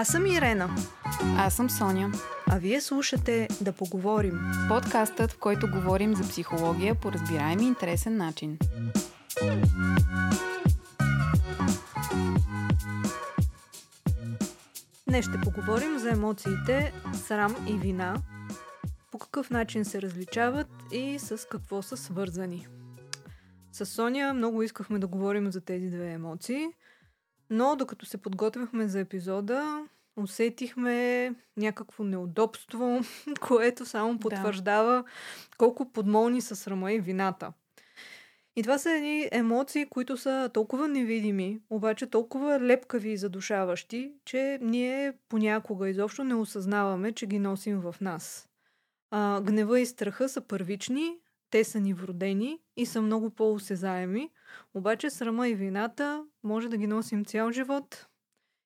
Аз съм Ирена. Аз съм Соня. А вие слушате Да поговорим. Подкастът, в който говорим за психология по разбираем и интересен начин. Днес ще поговорим за емоциите срам и вина, по какъв начин се различават и с какво са свързани. С Соня много искахме да говорим за тези две емоции, но докато се подготвяхме за епизода, усетихме някакво неудобство, което само потвърждава да. колко подмолни са срама и вината. И това са едни емоции, които са толкова невидими, обаче толкова лепкави и задушаващи, че ние понякога изобщо не осъзнаваме, че ги носим в нас. А, гнева и страха са първични, те са ни вродени и са много по-осезаеми, обаче срама и вината може да ги носим цял живот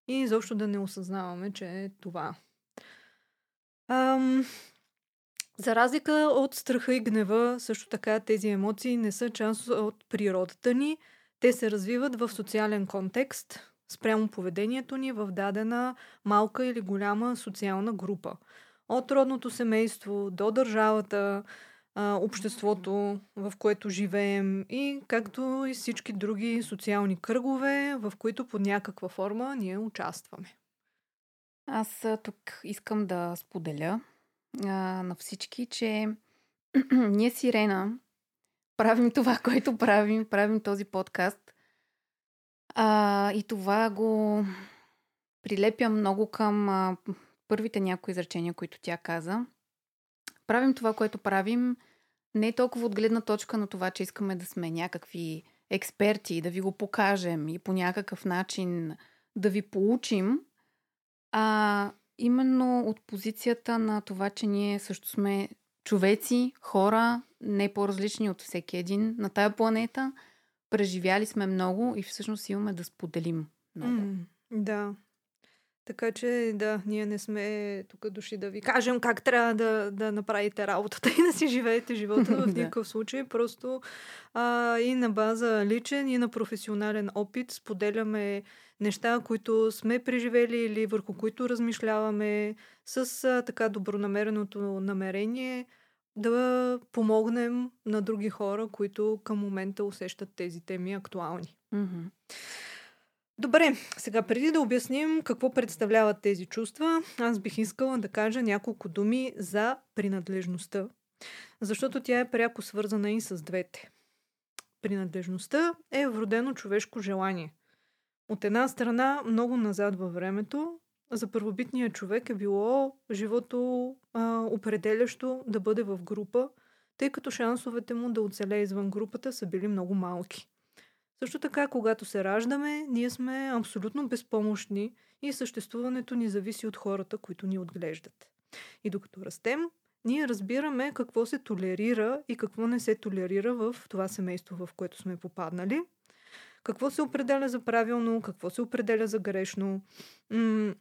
и изобщо да не осъзнаваме, че е това. Ам, за разлика от страха и гнева, също така тези емоции не са част от природата ни. Те се развиват в социален контекст, спрямо поведението ни в дадена малка или голяма социална група. От родното семейство до държавата, обществото, в което живеем и както и всички други социални кръгове, в които под някаква форма ние участваме. Аз тук искам да споделя а, на всички, че ние с Ирена правим това, което правим, правим този подкаст. А, и това го прилепя много към а, първите някои изречения, които тя каза. Правим това, което правим, не толкова от гледна точка на това, че искаме да сме някакви експерти, да ви го покажем и по някакъв начин да ви получим, а именно от позицията на това, че ние също сме човеци, хора, не по-различни от всеки един на тая планета. Преживяли сме много и всъщност имаме да споделим много. Mm, да. Така че, да, ние не сме тук дошли да ви кажем как трябва да, да направите работата и да си живеете живота в никакъв случай. Просто а, и на база личен, и на професионален опит споделяме неща, които сме преживели или върху които размишляваме с а, така добронамереното намерение да помогнем на други хора, които към момента усещат тези теми актуални. Mm-hmm. Добре, сега преди да обясним какво представляват тези чувства, аз бих искала да кажа няколко думи за принадлежността, защото тя е пряко свързана и с двете. Принадлежността е вродено човешко желание. От една страна, много назад във времето, за първобитния човек е било живото а, определящо да бъде в група, тъй като шансовете му да оцелее извън групата са били много малки. Също така, когато се раждаме, ние сме абсолютно безпомощни и съществуването ни зависи от хората, които ни отглеждат. И докато растем, ние разбираме какво се толерира и какво не се толерира в това семейство, в което сме попаднали. Какво се определя за правилно, какво се определя за грешно. М-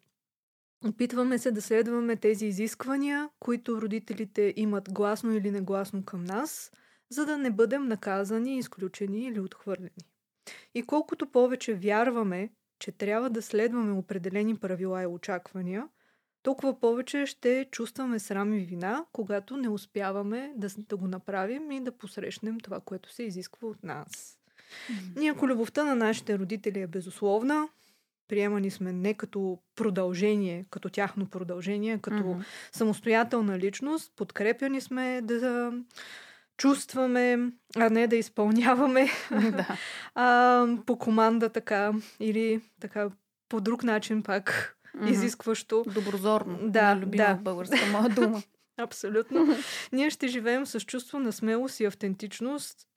опитваме се да следваме тези изисквания, които родителите имат гласно или негласно към нас, за да не бъдем наказани, изключени или отхвърлени. И колкото повече вярваме, че трябва да следваме определени правила и очаквания, толкова повече ще чувстваме срам и вина, когато не успяваме да, да го направим и да посрещнем това, което се изисква от нас. Mm-hmm. Ние, ако любовта на нашите родители е безусловна, приемани сме не като продължение, като тяхно продължение, като mm-hmm. самостоятелна личност, подкрепяни сме да чувстваме, а не да изпълняваме да. а, по команда така или така по друг начин пак mm-hmm. изискващо. Доброзорно. Да, любима да. българска моя дума. Абсолютно. Ние ще живеем с чувство на смелост и автентичност,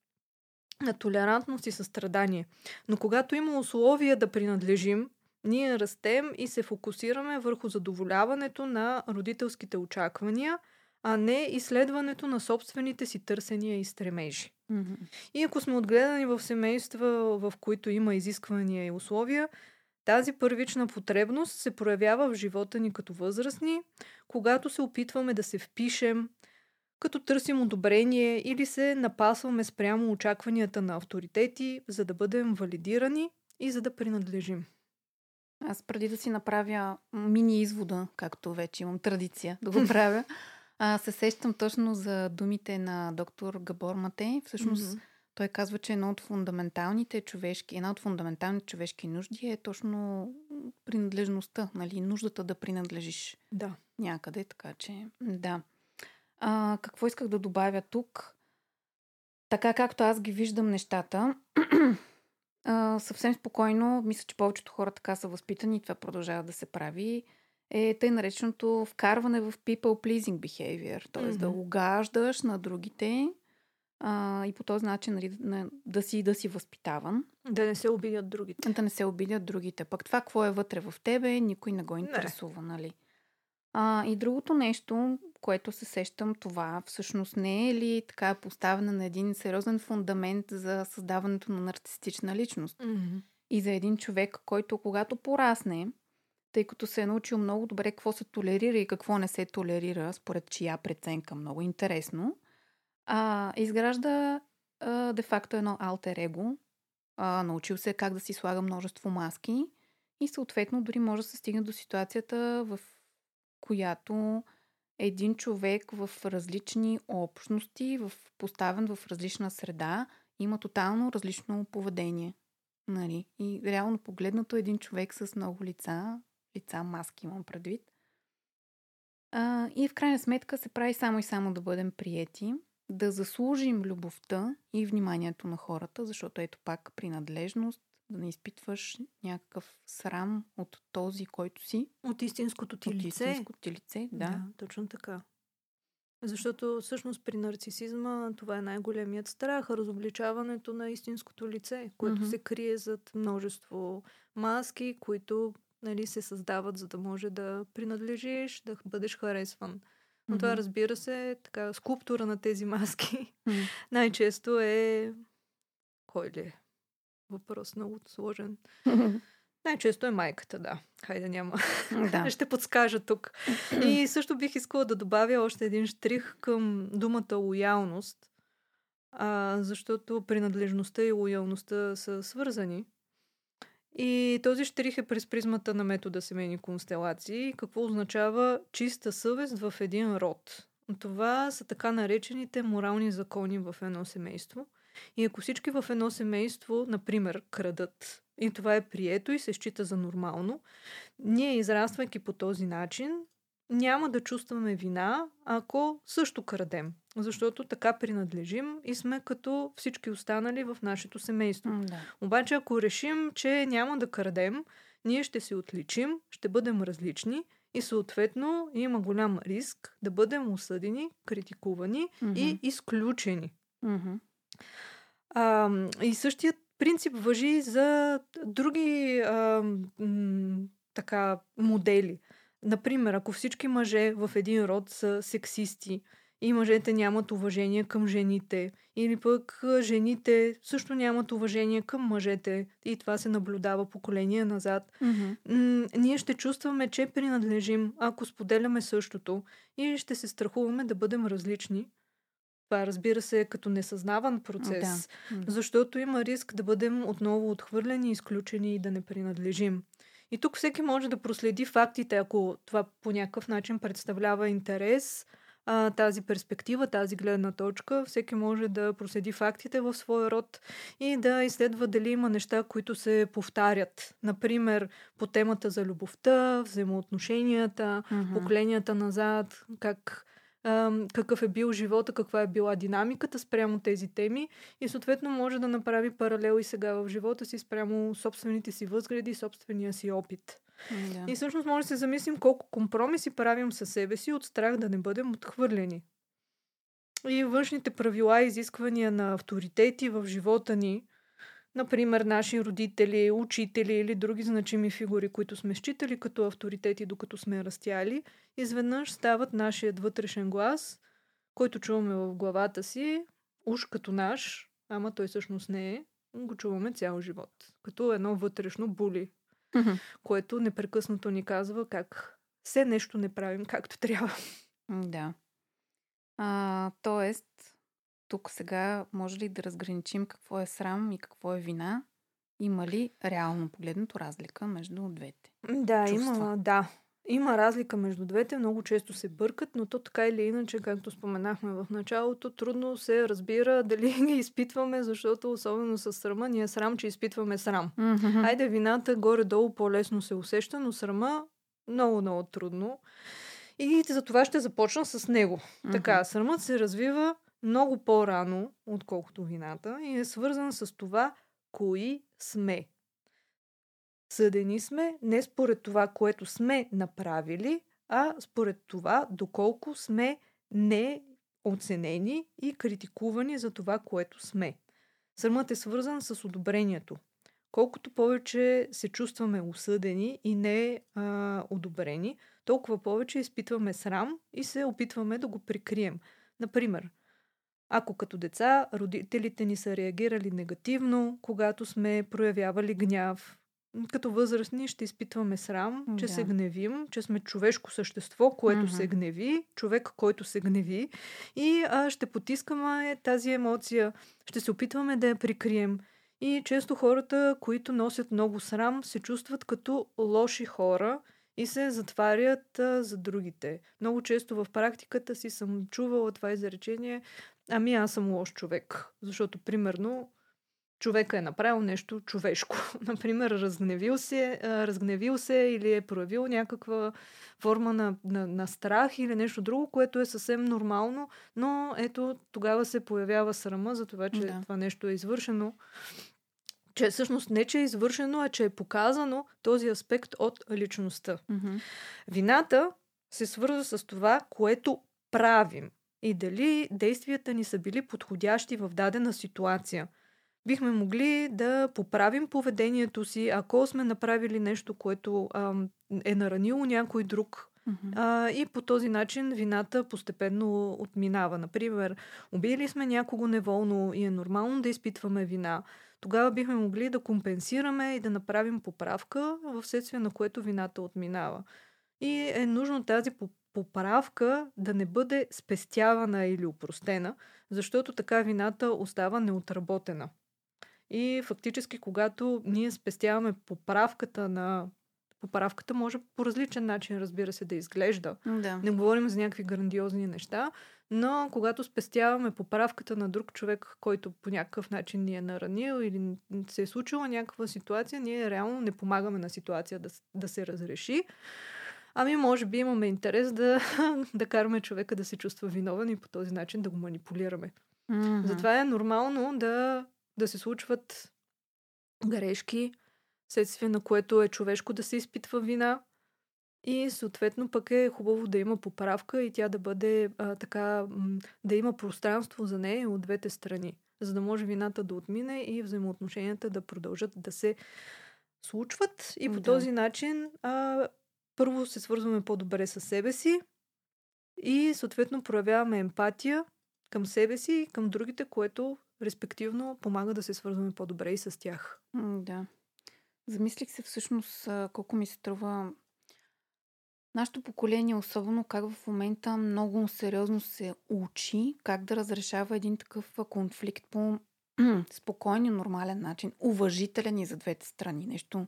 на толерантност и състрадание. Но когато има условия да принадлежим, ние растем и се фокусираме върху задоволяването на родителските очаквания – а не изследването на собствените си търсения и стремежи. Mm-hmm. И ако сме отгледани в семейства, в които има изисквания и условия, тази първична потребност се проявява в живота ни като възрастни, когато се опитваме да се впишем, като търсим одобрение или се напасваме спрямо очакванията на авторитети, за да бъдем валидирани и за да принадлежим. Аз преди да си направя мини извода, както вече имам традиция да го правя, а, се сещам точно за думите на доктор Габор Матей. Всъщност, mm-hmm. той казва, че едно от фундаменталните човешки, една от фундаменталните човешки нужди е точно принадлежността, нали, нуждата да принадлежиш да. някъде, така че да. А, какво исках да добавя тук? Така както аз ги виждам нещата, а, съвсем спокойно, мисля, че повечето хора така са възпитани и това продължава да се прави, е тъй нареченото вкарване в people pleasing behavior, т.е. Mm-hmm. да угаждаш на другите а, и по този начин нали, да, да, си, да си възпитаван. Да не се обидят другите. Да не се обидят другите. Пък това, какво е вътре в тебе, никой не го интересува, не. нали? А, и другото нещо, което се сещам, това всъщност не е ли така поставена на един сериозен фундамент за създаването на нарцистична личност. Mm-hmm. И за един човек, който когато порасне, тъй като се е научил много добре какво се толерира и какво не се толерира, според чия преценка, много интересно, а, изгражда де-факто едно алтер его, научил се как да си слага множество маски и съответно дори може да се стигне до ситуацията, в която един човек в различни общности, в, поставен в различна среда, има тотално различно поведение. Нали? И реално погледнато един човек с много лица, лица, маски имам предвид. А, и в крайна сметка се прави само и само да бъдем приети, да заслужим любовта и вниманието на хората, защото ето пак принадлежност, да не изпитваш някакъв срам от този, който си. От истинското ти от лице. истинското ти лице, да. да. точно така. Защото всъщност при нарцисизма това е най-големият страх, разобличаването на истинското лице, което mm-hmm. се крие зад множество маски, които нали, се създават, за да може да принадлежиш, да бъдеш харесван. Но mm-hmm. това, разбира се, така, скулптура на тези маски mm-hmm. най-често е... Кой ли е? Въпрос много сложен. Най-често е майката, да. Хайде, няма. Да. Ще подскажа тук. И също бих искала да добавя още един штрих към думата лоялност, а, защото принадлежността и лоялността са свързани. И този штрих е през призмата на метода семейни констелации. Какво означава чиста съвест в един род? Това са така наречените морални закони в едно семейство. И ако всички в едно семейство, например, крадат, и това е прието и се счита за нормално, ние, израствайки по този начин, няма да чувстваме вина, ако също крадем. Защото така принадлежим и сме като всички останали в нашето семейство. Да. Обаче, ако решим, че няма да крадем, ние ще се отличим, ще бъдем различни и съответно има голям риск да бъдем осъдени, критикувани mm-hmm. и изключени. Mm-hmm. А, и същият принцип въжи за други а, м, така модели. Например, ако всички мъже в един род са сексисти и мъжете нямат уважение към жените, или пък жените също нямат уважение към мъжете и това се наблюдава поколение назад, mm-hmm. ние ще чувстваме, че принадлежим, ако споделяме същото и ще се страхуваме да бъдем различни. Това разбира се е като несъзнаван процес, да. защото има риск да бъдем отново отхвърлени, изключени и да не принадлежим. И тук всеки може да проследи фактите, ако това по някакъв начин представлява интерес, а, тази перспектива, тази гледна точка. Всеки може да проследи фактите в своя род и да изследва дали има неща, които се повтарят. Например, по темата за любовта, взаимоотношенията, mm-hmm. поколенията назад, как какъв е бил живота, каква е била динамиката спрямо тези теми и съответно може да направи паралел и сега в живота си спрямо собствените си възгледи и собствения си опит. Да. И всъщност може да се замислим колко компромиси правим със себе си от страх да не бъдем отхвърлени. И външните правила и изисквания на авторитети в живота ни – Например, наши родители, учители или други значими фигури, които сме считали като авторитети, докато сме растяли, изведнъж стават нашият вътрешен глас, който чуваме в главата си, уж като наш, ама той всъщност не е, го чуваме цял живот. Като едно вътрешно були, mm-hmm. което непрекъснато ни казва как все нещо не правим както трябва. Да. А, тоест, тук сега може ли да разграничим какво е срам и какво е вина? Има ли реално погледнато разлика между двете? Да, чувства? има, да. Има разлика между двете, много често се бъркат, но то така или иначе, както споменахме в началото, трудно се разбира дали ги изпитваме, защото особено с срама, ние срам, че изпитваме срам. Мгм. Айде, вината горе-долу по-лесно се усеща, но срама много, много трудно. И за това ще започна с него. Така, срамът се развива много по-рано, отколкото вината и е свързан с това, кои сме. Съдени сме не според това, което сме направили, а според това, доколко сме неоценени и критикувани за това, което сме. Срамът е свързан с одобрението. Колкото повече се чувстваме осъдени и не а, одобрени, толкова повече изпитваме срам и се опитваме да го прикрием. Например, ако като деца родителите ни са реагирали негативно, когато сме проявявали гняв, като възрастни ще изпитваме срам, че Да. се гневим, че сме човешко същество, което Мгм. се гневи, човек, който се гневи и а, ще потискаме тази емоция, ще се опитваме да я прикрием. И често хората, които носят много срам, се чувстват като лоши хора и се затварят а, за другите. Много често в практиката си съм чувала това изречение, ами аз съм лош човек. Защото, примерно, човека е направил нещо човешко. Например, разгневил се, разгневил се или е проявил някаква форма на, на, на страх или нещо друго, което е съвсем нормално, но ето тогава се появява срама за това, че Да. това нещо е извършено. Че всъщност не, че е извършено, а че е показано този аспект от личността. Мгм. Вината се свързва с това, което правим и дали действията ни са били подходящи в дадена ситуация. Бихме могли да поправим поведението си, ако сме направили нещо, което ам, е наранило някой друг. Мгм. А, и по този начин вината постепенно отминава. Например, убили сме някого неволно и е нормално да изпитваме вина. Тогава бихме могли да компенсираме и да направим поправка, в следствие на което вината отминава. И е нужно тази поправка да не бъде спестявана или упростена, защото така вината остава неотработена. И фактически, когато ние спестяваме поправката на... Поправката може по различен начин, разбира се, да изглежда. Да. Не говорим за някакви грандиозни неща, но когато спестяваме поправката на друг човек, който по някакъв начин ни е наранил или се е случила някаква ситуация, ние реално не помагаме на ситуация да, да се разреши. Ами, може би имаме интерес да, да караме човека да се чувства виновен и по този начин да го манипулираме. Мгм. Затова е нормално да, да се случват грешки, следствие на което е човешко да се изпитва вина. И съответно пък е хубаво да има поправка и тя да бъде а, така, да има пространство за нея от двете страни, за да може вината да отмине и взаимоотношенията да продължат да се случват. И по Да. този начин а, първо се свързваме по-добре с себе си и съответно проявяваме емпатия към себе си и към другите, което респективно помага да се свързваме по-добре и с тях. Да. Замислих се всъщност колко ми се струва нашето поколение, особено как в момента много сериозно се учи как да разрешава един такъв конфликт по спокоен и нормален начин, уважителен и за двете страни. Нещо,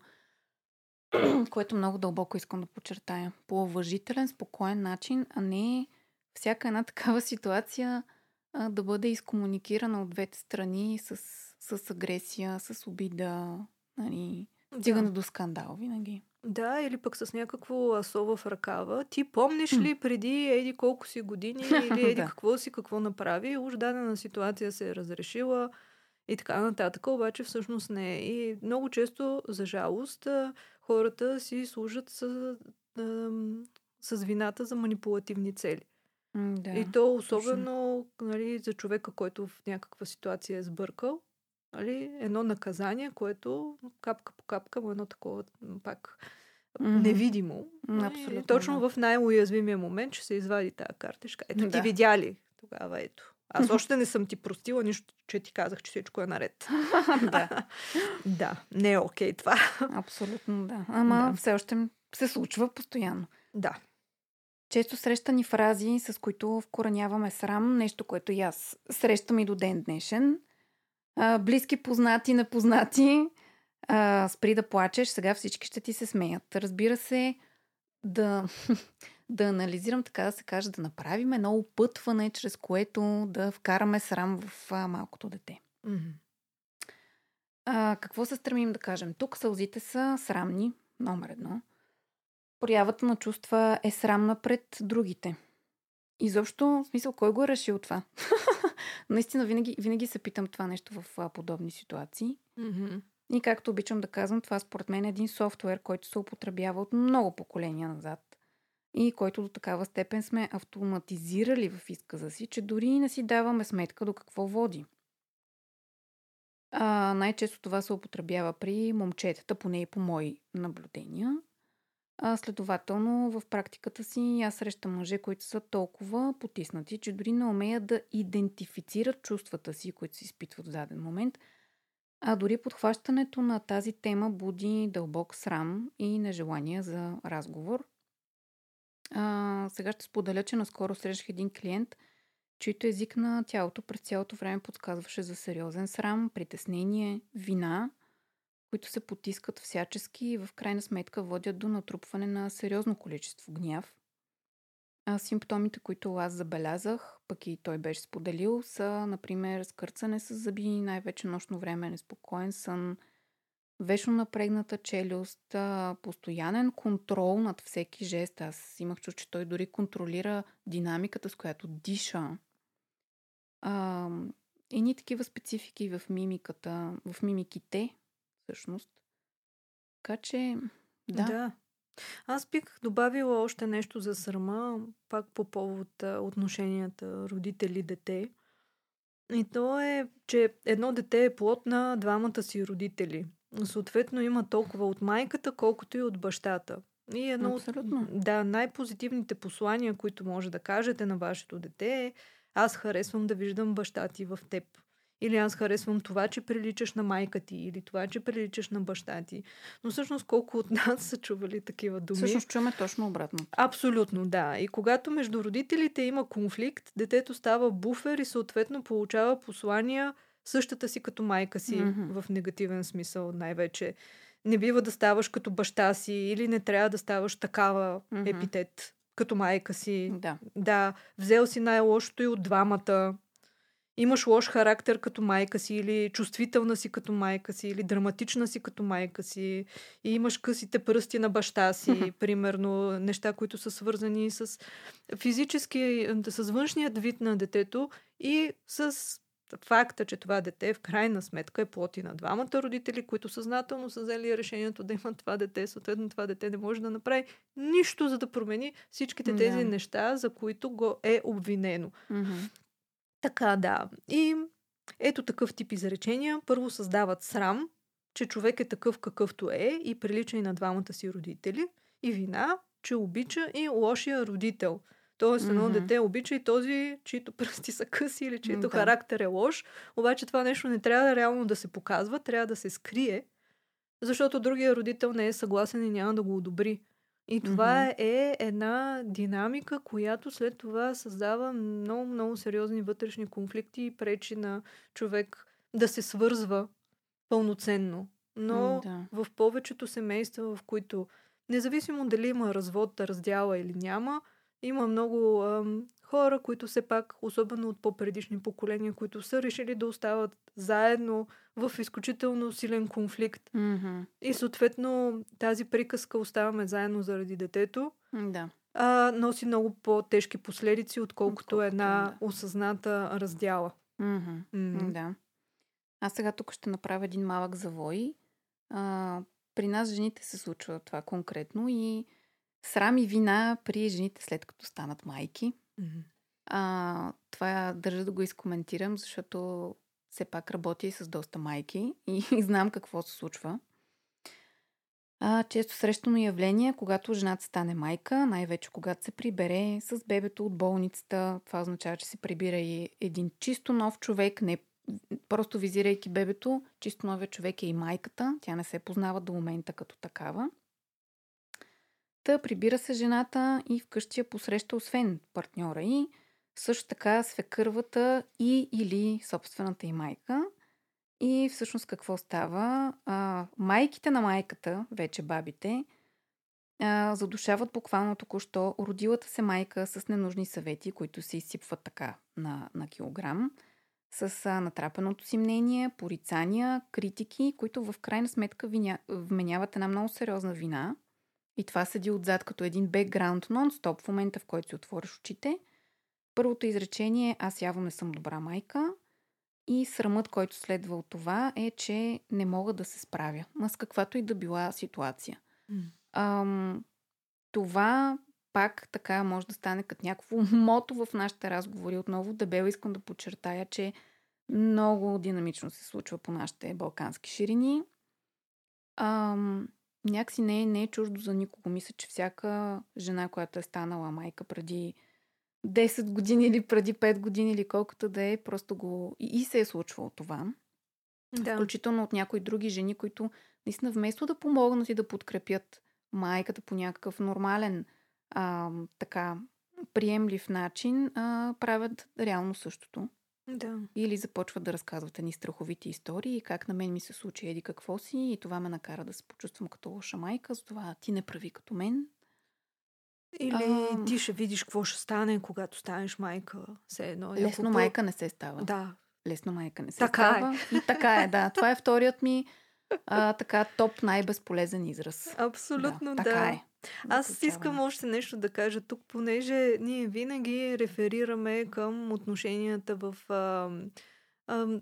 което много дълбоко искам да подчертая. По уважителен, спокоен начин, а не всяка една такава ситуация а, да бъде изкомуникирана от двете страни с, с агресия, с обида, нали, стигане до скандал винаги. Да, или пък с някакво асо в ръкава. Ти помниш ли преди еди колко си години или еди Да. какво си, какво направи, уж дадена ситуация се е разрешила и така нататък, обаче всъщност не е. И много често, за жалост, хората си служат с, с вината за манипулативни цели. Да. И то особено нали, за човека, който в някаква ситуация е сбъркал. Нали, едно наказание, което капка по капка му е едно такова пак Мгм. невидимо. Нали, абсолютно, Точно да. в най-уязвимия момент ще се извади тази картишка. Ето ти Да. видя ли? Тогава ето. Аз още не съм ти простила, нищо, че ти казах, че всичко е наред. да, да, не е окей това. абсолютно да. Ама Да. все още се случва постоянно. да. Често срещани фрази, с които вкореняваме срам, нещо, което и аз срещам и до ден днешен. А, близки, познати, непознати А, спри да плачеш, сега всички ще ти се смеят. Разбира се, да, да анализирам, така да се каже, да направим едно опътване, чрез което да вкараме срам в а, малкото дете. Мгм. А, какво се стремим да кажем? Тук сълзите са срамни, номер едно. Проявата на чувства е срамна пред другите. Изобщо, в смисъл, кой го е решил това? Наистина, винаги, винаги се питам това нещо в а, подобни ситуации. Мгм. И както обичам да казвам, това според мен е един софтуер, който се употребява от много поколения назад. И който до такава степен сме автоматизирали в изказа си, че дори не си даваме сметка до какво води. А, най-често това се употребява при момчетата, поне и по мои наблюдения. А, следователно, в практиката си аз срещам мъже, които са толкова потиснати, че дори не умеят да идентифицират чувствата си, които се изпитват в даден момент. А дори подхващането на тази тема буди дълбок срам и нежелание за разговор. А, сега ще споделя, че наскоро срещах един клиент, чийто език на тялото през цялото време подсказваше за сериозен срам, притеснение, вина, които се потискат всячески и в крайна сметка водят до натрупване на сериозно количество гняв. А симптомите, които аз забелязах, пък и той беше споделил, са, например, скърцане с зъби, най-вече нощно време, неспокоен сън, вечно напрегната челюст, постоянен контрол над всеки жест. Аз имах чувство, че той дори контролира динамиката, с която диша. А, едни такива специфики в мимиката, в мимиките, всъщност. Така че, да. да. Аз бих добавила още нещо за срама, пак по повод отношенията родители-дете. И то е, че едно дете е плод на двамата си родители. Съответно има толкова от майката, колкото и от бащата. И едно Абсолютно. от да, най-позитивните послания, които може да кажете на вашето дете е аз харесвам да виждам баща ти в теб. Или аз харесвам това, че приличаш на майка ти, или това, че приличаш на баща ти. Но всъщност колко от нас са чували такива думи? Всъщност чуваме точно обратно. Абсолютно, да. И когато между родителите има конфликт, детето става буфер и съответно получава послания същата си като майка си Мгм. в негативен смисъл най-вече. Не бива да ставаш като баща си или не трябва да ставаш такава Мгм. епитет като майка си. Да. Да, взел си най-лошото и от двамата. Имаш лош характер като майка си, или чувствителна си като майка си, или драматична си като майка си, и имаш късите пръсти на баща си, примерно неща, които са свързани с физически, с външният вид на детето и с факта, че това дете в крайна сметка е плоти на двамата родители, които съзнателно са взели решението да имат това дете. Съответно, това дете не може да направи нищо, за да промени всичките тези Да. неща, за които го е обвинено. Мгм. Така, да. И ето такъв тип изречения. Първо създават срам, че човек е такъв какъвто е и прилича и на двамата си родители. И вина, че обича и лошия родител. Тоест, едно Мгм. дете обича и този, чието пръсти са къси или чието Да. характер е лош. Обаче това нещо не трябва реално да се показва, трябва да се скрие, защото другия родител не е съгласен и няма да го одобри. И това Мгм. е една динамика, която след това създава много, много сериозни вътрешни конфликти и пречи на човек да се свързва пълноценно. Но М, да. в повечето семейства, в които, независимо дали има развод, раздяла или няма, има много ам, хора, които все пак, особено от по-предишни поколения, които са решили да остават заедно в изключително силен конфликт. Мгм. И съответно тази приказка оставаме заедно заради детето, Да. а, носи много по-тежки последици, отколкото Отколкото, една да. осъзната раздяла. М. М, Да. Аз сега тук ще направя един малък завой. А, при нас жените се случва това конкретно и срам и вина при жените след като станат майки. Мгм. А, това държа да го изкоментирам, защото все пак работя и с доста майки и знам какво се случва. А, често срещано явление, когато жената стане майка, най-вече когато се прибере с бебето от болницата. Това означава, че се прибира и един чисто нов човек, не просто визирайки бебето, чисто новия човек е и майката. Тя не се познава до момента като такава. Та прибира се жената и вкъщи я посреща освен партньора и също така свекървата и или собствената й майка. И всъщност какво става? А, майките на майката, вече бабите, а, задушават буквално току-що родилата се майка с ненужни съвети, които се изсипват така на, на килограм, с а, натрапеното си мнение, порицания, критики, които в крайна сметка виня, вменяват една много сериозна вина. И това седи отзад като един бекграунд нон-стоп в момента, в който си отвориш очите. Първото изречение е аз явно не съм добра майка – и срамът, който следва от това е, че не мога да се справя с каквато и да била ситуация. Mm. Ам, това пак така може да стане като някакво мото в нашите разговори. Отново дебело искам да подчертая, че много динамично се случва по нашите балкански ширини. Ам, някакси не е, не е чуждо за никого. Мисля, че всяка жена, която е станала майка преди 10 години или преди 5 години или колкото да е, просто го и се е случвало това. Да. Включително от някои други жени, които наистина вместо да помогнат и да подкрепят майката по някакъв нормален, а, така, приемлив начин, а, правят реално същото. Да. Или започват да разказват едни страховити истории, как на мен ми се случи еди какво си и това ме накара да се почувствам като лоша майка, затова ти не прави като мен. Или а... ти ще видиш какво ще стане, когато станеш майка. Все едно. Лесно по... майка не се става. Да. Лесно майка не се така става. Е. И така е, да. Това е вторият ми а, така топ най-безполезен израз. Абсолютно, да. да. Така е. Аз искам още нещо да кажа тук, понеже ние винаги реферираме към отношенията в а,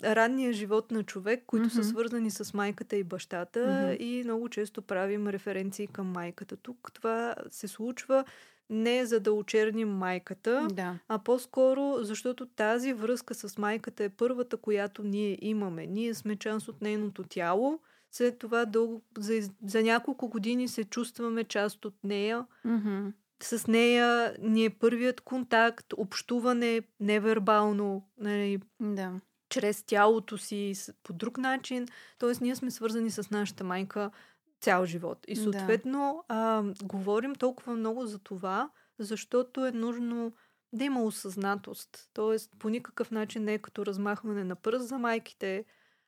ранния живот на човек, които mm-hmm. са свързани с майката и бащата mm-hmm. и много често правим референции към майката. Тук това се случва не за да очерним майката, да. а по-скоро защото тази връзка с майката е първата, която ние имаме. Ние сме част от нейното тяло. След това дълго, за, за няколко години се чувстваме част от нея. Mm-hmm. С нея ни е първият контакт, общуване невербално. Нали, да чрез тялото си по друг начин. Тоест, ние сме свързани с нашата майка цял живот. И съответно, да. а, говорим толкова много за това, защото е нужно да има осъзнатост. Тоест, по никакъв начин не е като размахване на пръст за майките,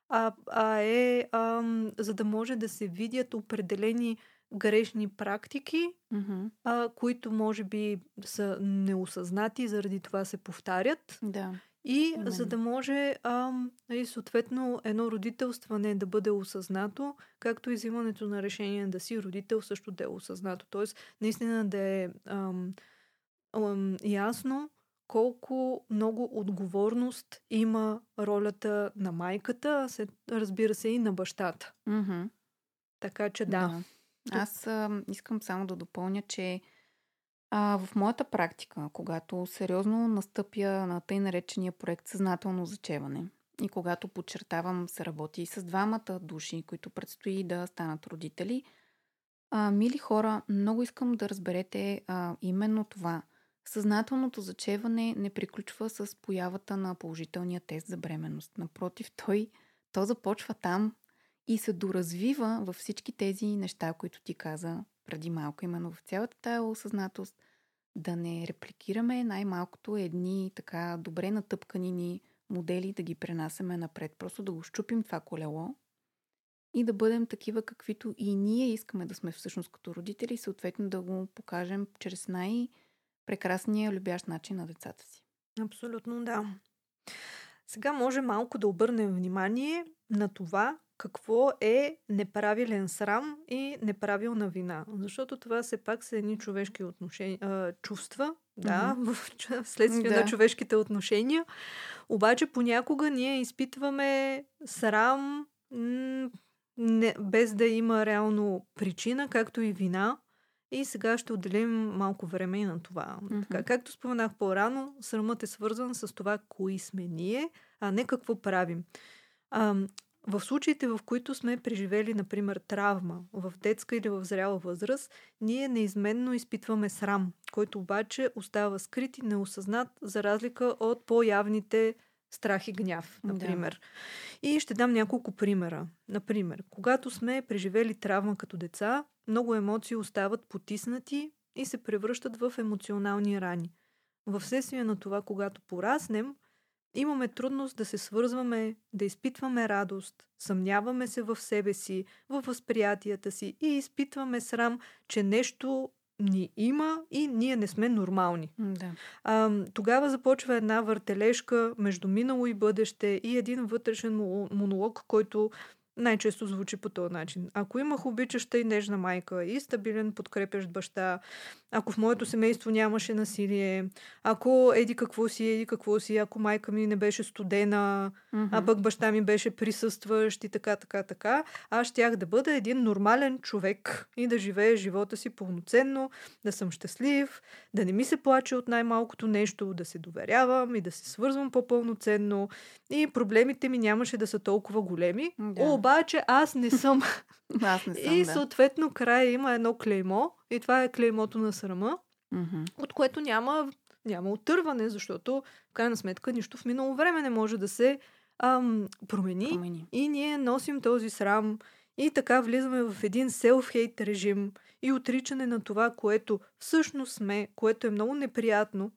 а, а е а, за да може да се видят определени грешни практики, mm-hmm. а, които може би са неосъзнати, заради това се повтарят. Да. И Именно. за да може а, нали, съответно едно родителстване да бъде осъзнато, както и взимането на решение да си родител също да е осъзнато. Тоест, наистина да е ам, ам, ясно колко много отговорност има ролята на майката, а се, разбира се и на бащата. Mm-hmm. Така че да. да. Аз а, искам само да допълня, че а, в моята практика, когато сериозно настъпя на тъй наречения проект съзнателно зачеване и когато подчертавам се работи и с двамата души, които предстои да станат родители, а, мили хора, много искам да разберете а, именно това. Съзнателното зачеване не приключва с появата на положителния тест за бременност. Напротив, той, то започва там и се доразвива във всички тези неща, които ти каза преди малко, именно в цялата тая осъзнатост, да не репликираме най-малкото едни така добре натъпкани ни модели, да ги пренасяме напред. Просто да го щупим това колело и да бъдем такива, каквито и ние искаме да сме всъщност като родители и съответно да го покажем чрез най-прекрасния любящ начин на децата си. Абсолютно да. Сега може малко да обърнем внимание на това, какво е неправилен срам и неправилна вина. Защото това все пак са едни човешки отношения, а, чувства, да, mm-hmm. вследствие да. на човешките отношения. Обаче понякога ние изпитваме срам не, без да има реално причина, както и вина. И сега ще отделим малко време и на това. Mm-hmm. Така, както споменах по-рано, срамът е свързан с това, кои сме ние, а не какво правим. А, в случаите, в които сме преживели, например, травма в детска или в зряла възраст, ние неизменно изпитваме срам, който обаче остава скрит и неосъзнат, за разлика от по-явните страх и гняв, например. Да. И ще дам няколко примера. Например, когато сме преживели травма като деца, много емоции остават потиснати и се превръщат в емоционални рани. В следствие на това, когато пораснем, имаме трудност да се свързваме, да изпитваме радост, съмняваме се в себе си, в възприятията си и изпитваме срам, че нещо ни има и ние не сме нормални. Да. А, тогава започва една въртележка между минало и бъдеще и един вътрешен монолог, който най-често звучи по този начин. Ако имах обичаща и нежна майка и стабилен подкрепящ баща, ако в моето семейство нямаше насилие, ако еди какво си, еди какво си, ако майка ми не беше студена, mm-hmm. а пък баща ми беше присъстващ и така, така, така, аз щях да бъда един нормален човек и да живея живота си пълноценно, да съм щастлив, да не ми се плаче от най-малкото нещо, да се доверявам и да се свързвам по-пълноценно и проблемите ми нямаше да са толкова големи. Да. Обаче аз не съм. аз не съм, И да. съответно края има едно клеймо и това е клеймото на срама, Mm-hmm. от което няма, няма отърване, защото в крайна сметка нищо в минало време не може да се ам, промени. Промени. И ние носим този срам и така влизаме в един self-hate режим и отричане на това, което всъщност сме, което е много неприятно,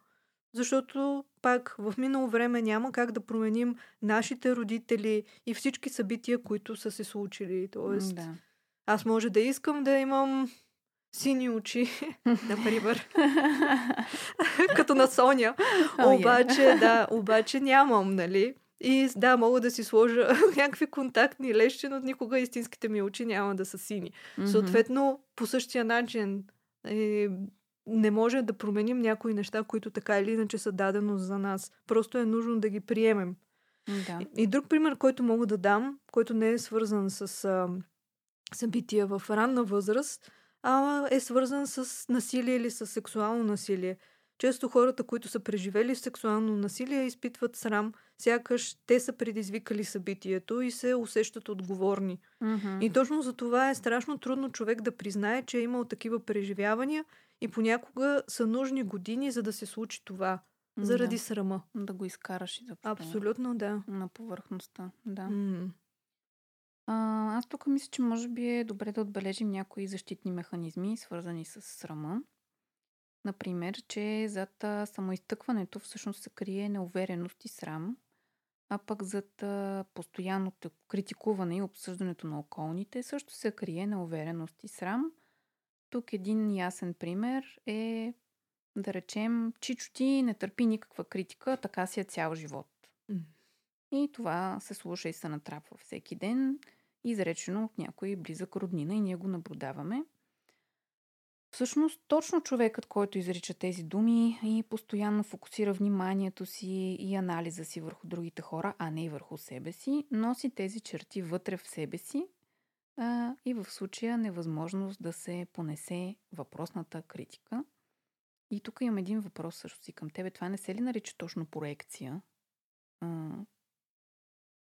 защото пак в минало време няма как да променим нашите родители и всички събития, които са се случили. Тоест, Да. аз може да искам да имам сини очи, например, като на Соня. Oh, обаче, да, обаче нямам, нали? И да, мога да си сложа някакви контактни лещи, но никога истинските ми очи няма да са сини. Мгм. Съответно, по същия начин е, не може да променим някои неща, които така или иначе са дадено за нас. Просто е нужно да ги приемем. Да. И друг пример, който мога да дам, който не е свързан с а, събития в ранна възраст, а е свързан с насилие или с сексуално насилие. Често хората, които са преживели сексуално насилие, изпитват срам, сякаш те са предизвикали събитието и се усещат отговорни. Мгм. И точно за това е страшно трудно човек да признае, че е имал такива преживявания и понякога са нужни години, за да се случи това. Заради Да. срама. Да го изкараш изобщо. Абсолютно да. На повърхността. Да. М. А, аз тук мисля, че може би е добре да отбележим някои защитни механизми, свързани с срама. Например, че зад самоизтъкването всъщност се крие неувереност и срам, а пък зад постоянното критикуване и обсъждането на околните също се крие неувереност и срам. Тук един ясен пример е, да речем, Чичо ти не търпи никаква критика, така си е цял живот. М. И това се слуша и се натрапва всеки ден, изречено от някой близък роднина и ние го наблюдаваме. Всъщност, точно човекът, който изрича тези думи и постоянно фокусира вниманието си и анализа си върху другите хора, а не и върху себе си, носи тези черти вътре в себе си а, и в случая невъзможност да се понесе въпросната критика. И тук имам един въпрос също си към тебе. Това не се ли нарича точно проекция? А,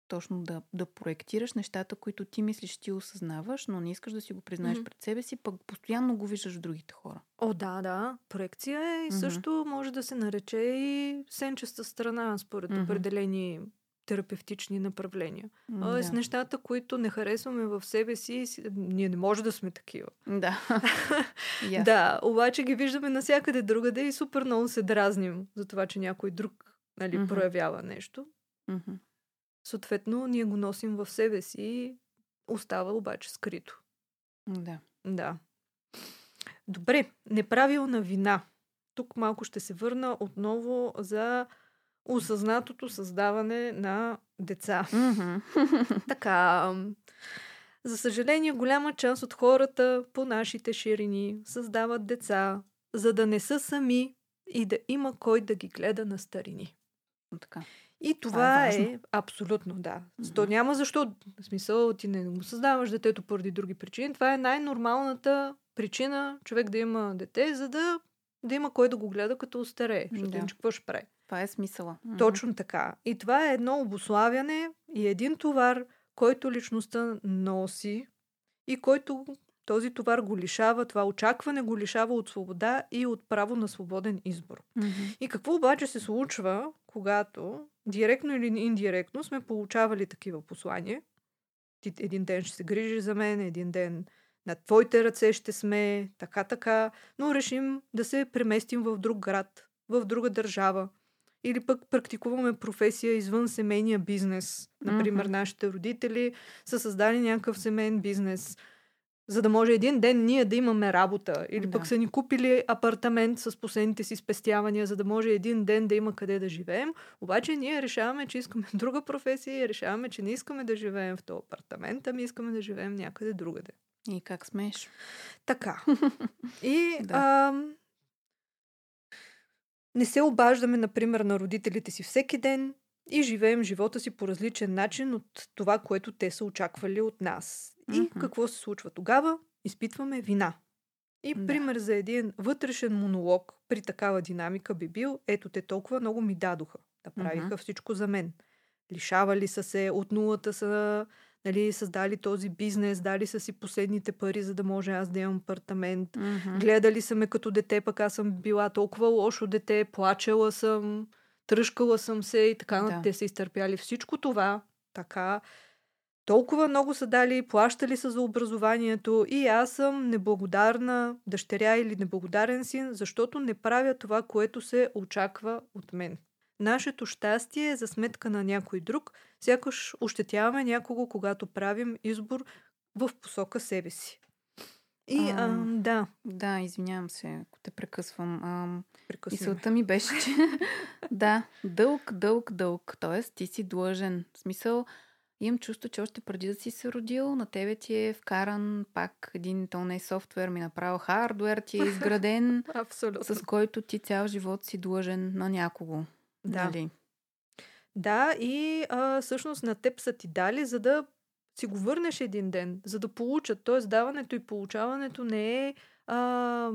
точно да, да проектираш нещата, които ти мислиш, ти осъзнаваш, но не искаш да си го признаеш Мгм. пред себе си, пък постоянно го виждаш в другите хора. О, да, да. Проекция е и Мгм. също може да се нарече и сенчеста страна, според Мгм. определени терапевтични направления. М, Тоест, да. нещата, които не харесваме в себе си, ние не може да сме такива. Да. Ясно. Да, обаче ги виждаме навсякъде другаде и супер много се дразним за това, че някой друг нали, Мгм. проявява нещо. Мгм. Съответно, ние го носим в себе си остава обаче скрито. Да. Да. Добре, неправилна вина. Тук малко ще се върна отново за осъзнатото създаване на деца. Така, за съжаление, голяма част от хората по нашите ширини създават деца, за да не са сами и да има кой да ги гледа на старини. така. И това е е, важно. абсолютно да. То Мгм. няма защо. В смисъл, ти не го създаваш детето поради други причини. Това е най-нормалната причина човек да има дете, за да, да има кой да го гледа като остарее. Защото Да. какво ще прави? Това е смисъла. Точно така. И това е едно обославяне и един товар, който личността носи и който този товар го лишава, това очакване го лишава от свобода и от право на свободен избор. Мгм. И какво обаче се случва, когато директно или индиректно сме получавали такива послания? Ти един ден ще се грижиш за мен, един ден на твоите ръце ще сме, така, така, но решим да се преместим в друг град, в друга държава. Или пък практикуваме професия извън семейния бизнес. Например, mm-hmm. нашите родители са създали някакъв семейен бизнес, за да може един ден ние да имаме работа. Или да. пък са ни купили апартамент с последните си спестявания, за да може един ден да има къде да живеем. Обаче ние решаваме, че искаме друга професия и решаваме, че не искаме да живеем в този апартамент, ами искаме да живеем някъде другаде. И как смееш? Така. И да. а, не се обаждаме, например, на родителите си всеки ден и живеем живота си по различен начин от това, което те са очаквали от нас. И mm-hmm. какво се случва тогава? Изпитваме вина. И да. пример за един вътрешен монолог при такава динамика би бил, ето те толкова много ми дадоха. Да правиха mm-hmm. всичко за мен. Лишавали са се, от нулата са нали, създали този бизнес, дали са си последните пари, за да може аз да имам апартамент. Mm-hmm. Гледали са ме като дете, пък аз съм била толкова лошо дете, плачела съм, тръжкала съм се и така. Да. Те са изтърпяли всичко това. Така. Толкова много са дали, плащали са за образованието и аз съм неблагодарна дъщеря или неблагодарен син, защото не правя това, което се очаква от мен. Нашето щастие е за сметка на някой друг, сякаш ощетяваме някого, когато правим избор в посока себе си. И, а, а, да. Да, извинявам се, ако те прекъсвам. А, мисълта ми беше, че да, дълг, дълг, дълг. Тоест, ти си длъжен. В смисъл, имам чувство, че още преди да си се родил, на тебе ти е вкаран пак един, то не е софтуер, ми направил хардуер, ти е изграден, с който ти цял живот си длъжен на някого. Да. Нали? Да, и а, всъщност на теб са ти дали, за да си го върнеш един ден, за да получат. Тоест, даването и получаването не е а,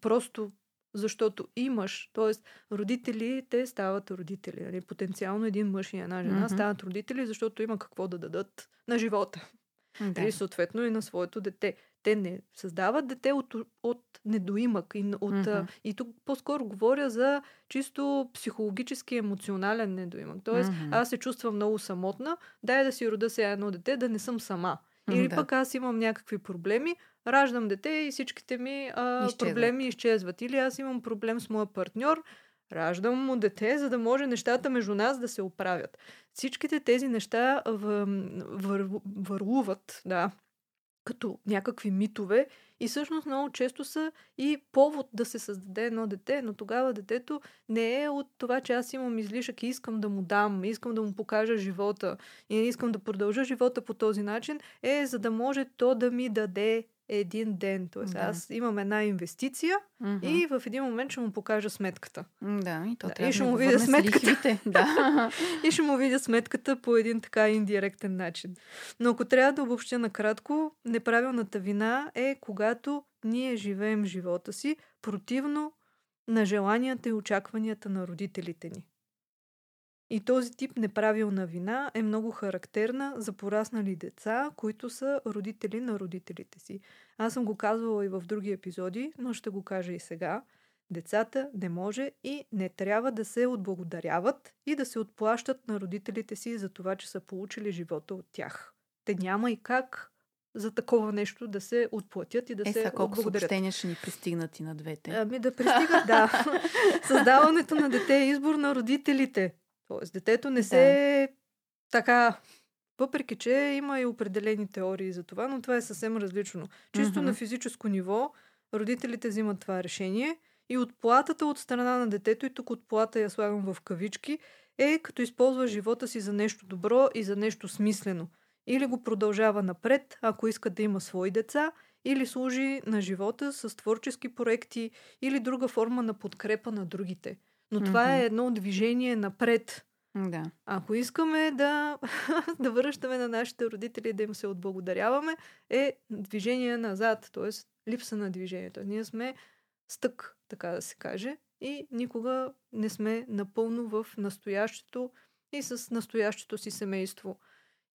просто защото имаш. Тоест, родителите стават родители. Нали? Потенциално един мъж и една жена mm-hmm. стават родители, защото има какво да дадат на живота. Да. Или съответно и на своето дете те не създават дете от, от недоимък. И, от, mm-hmm. и тук по-скоро говоря за чисто психологически, емоционален недоимък. Тоест, mm-hmm. аз се чувствам много самотна, дай да си рода сега едно дете, да не съм сама. Или да. пък аз имам някакви проблеми, раждам дете и всичките ми а, проблеми изчезват. Или аз имам проблем с моя партньор, раждам му дете, за да може нещата между нас да се оправят. Всичките тези неща вър, вър, върлуват, да, като някакви митове. И всъщност много често са и повод да се създаде едно дете, но тогава детето не е от това, че аз имам излишък и искам да му дам, искам да му покажа живота и искам да продължа живота по този начин, е за да може то да ми даде един ден. Тоест, да. аз имам една инвестиция mm-hmm. и в един момент ще му покажа сметката. Да, и то да, трябва и ще му видя сметката. да. и ще му видя сметката по един така индиректен начин. Но ако трябва да обобщя накратко, неправилната вина е когато ние живеем живота си противно на желанията и очакванията на родителите ни. И този тип неправилна вина е много характерна за пораснали деца, които са родители на родителите си. Аз съм го казвала и в други епизоди, но ще го кажа и сега. Децата не може и не трябва да се отблагодаряват и да се отплащат на родителите си за това, че са получили живота от тях. Те няма и как за такова нещо да се отплатят и да е, се колко съобщения ще ни пристигнат и на двете? Ами да пристигат, да. Създаването на дете е избор на родителите. Тоест, детето не се да. така въпреки, че има и определени теории за това, но това е съвсем различно. Чисто mm-hmm. на физическо ниво родителите взимат това решение и отплатата от страна на детето, и тук отплата я слагам в кавички, е като използва живота си за нещо добро и за нещо смислено. Или го продължава напред, ако иска да има свои деца, или служи на живота с творчески проекти или друга форма на подкрепа на другите – но mm-hmm. това е едно движение напред. Да. Ако искаме да, да връщаме на нашите родители, да им се отблагодаряваме, е движение назад, т.е. липса на движението. Ние сме стък, така да се каже, и никога не сме напълно в настоящето и с настоящето си семейство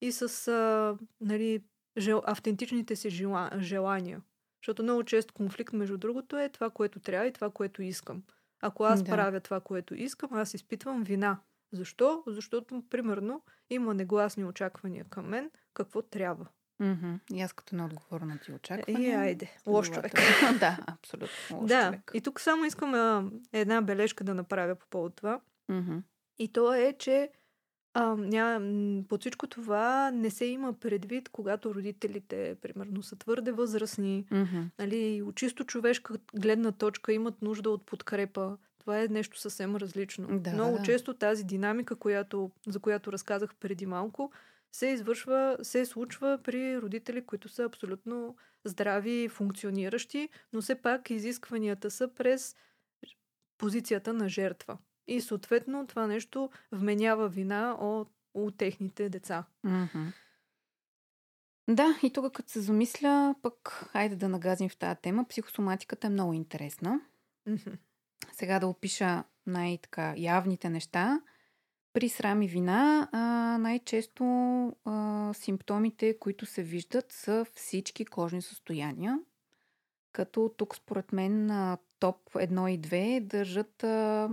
и с а, нали, жел, автентичните си жела, желания. Защото много често конфликт, между другото, е това, което трябва и това, което искам. Ако аз да. правя това, което искам, аз изпитвам вина. Защо? Защото, примерно, има негласни очаквания към мен, какво трябва. Mm-hmm. И аз като неотговорна ти очаквания. И айде, лош човек. да, абсолютно. Лош да, човек. и тук само искам а, една бележка да направя по повод това. Мгм. И то е, че а, ня, м, под всичко това не се има предвид, когато родителите, примерно, са твърде възрастни, Мгм. нали, от чисто човешка гледна точка имат нужда от подкрепа. Това е нещо съвсем различно. Да, Много да. често тази динамика, която, за която разказах преди малко, се извършва, се случва при родители, които са абсолютно здрави, функциониращи, но все пак изискванията са през позицията на жертва. И съответно това нещо вменява вина от, от техните деца. Мгм. Да, и тук като се замисля, пък хайде да нагазим в тази тема. Психосоматиката е много интересна. Мгм. Сега да опиша най-така явните неща. При срам и вина а, най-често а, симптомите, които се виждат, са всички кожни състояния. Като тук според мен топ 1 и 2 държат, а,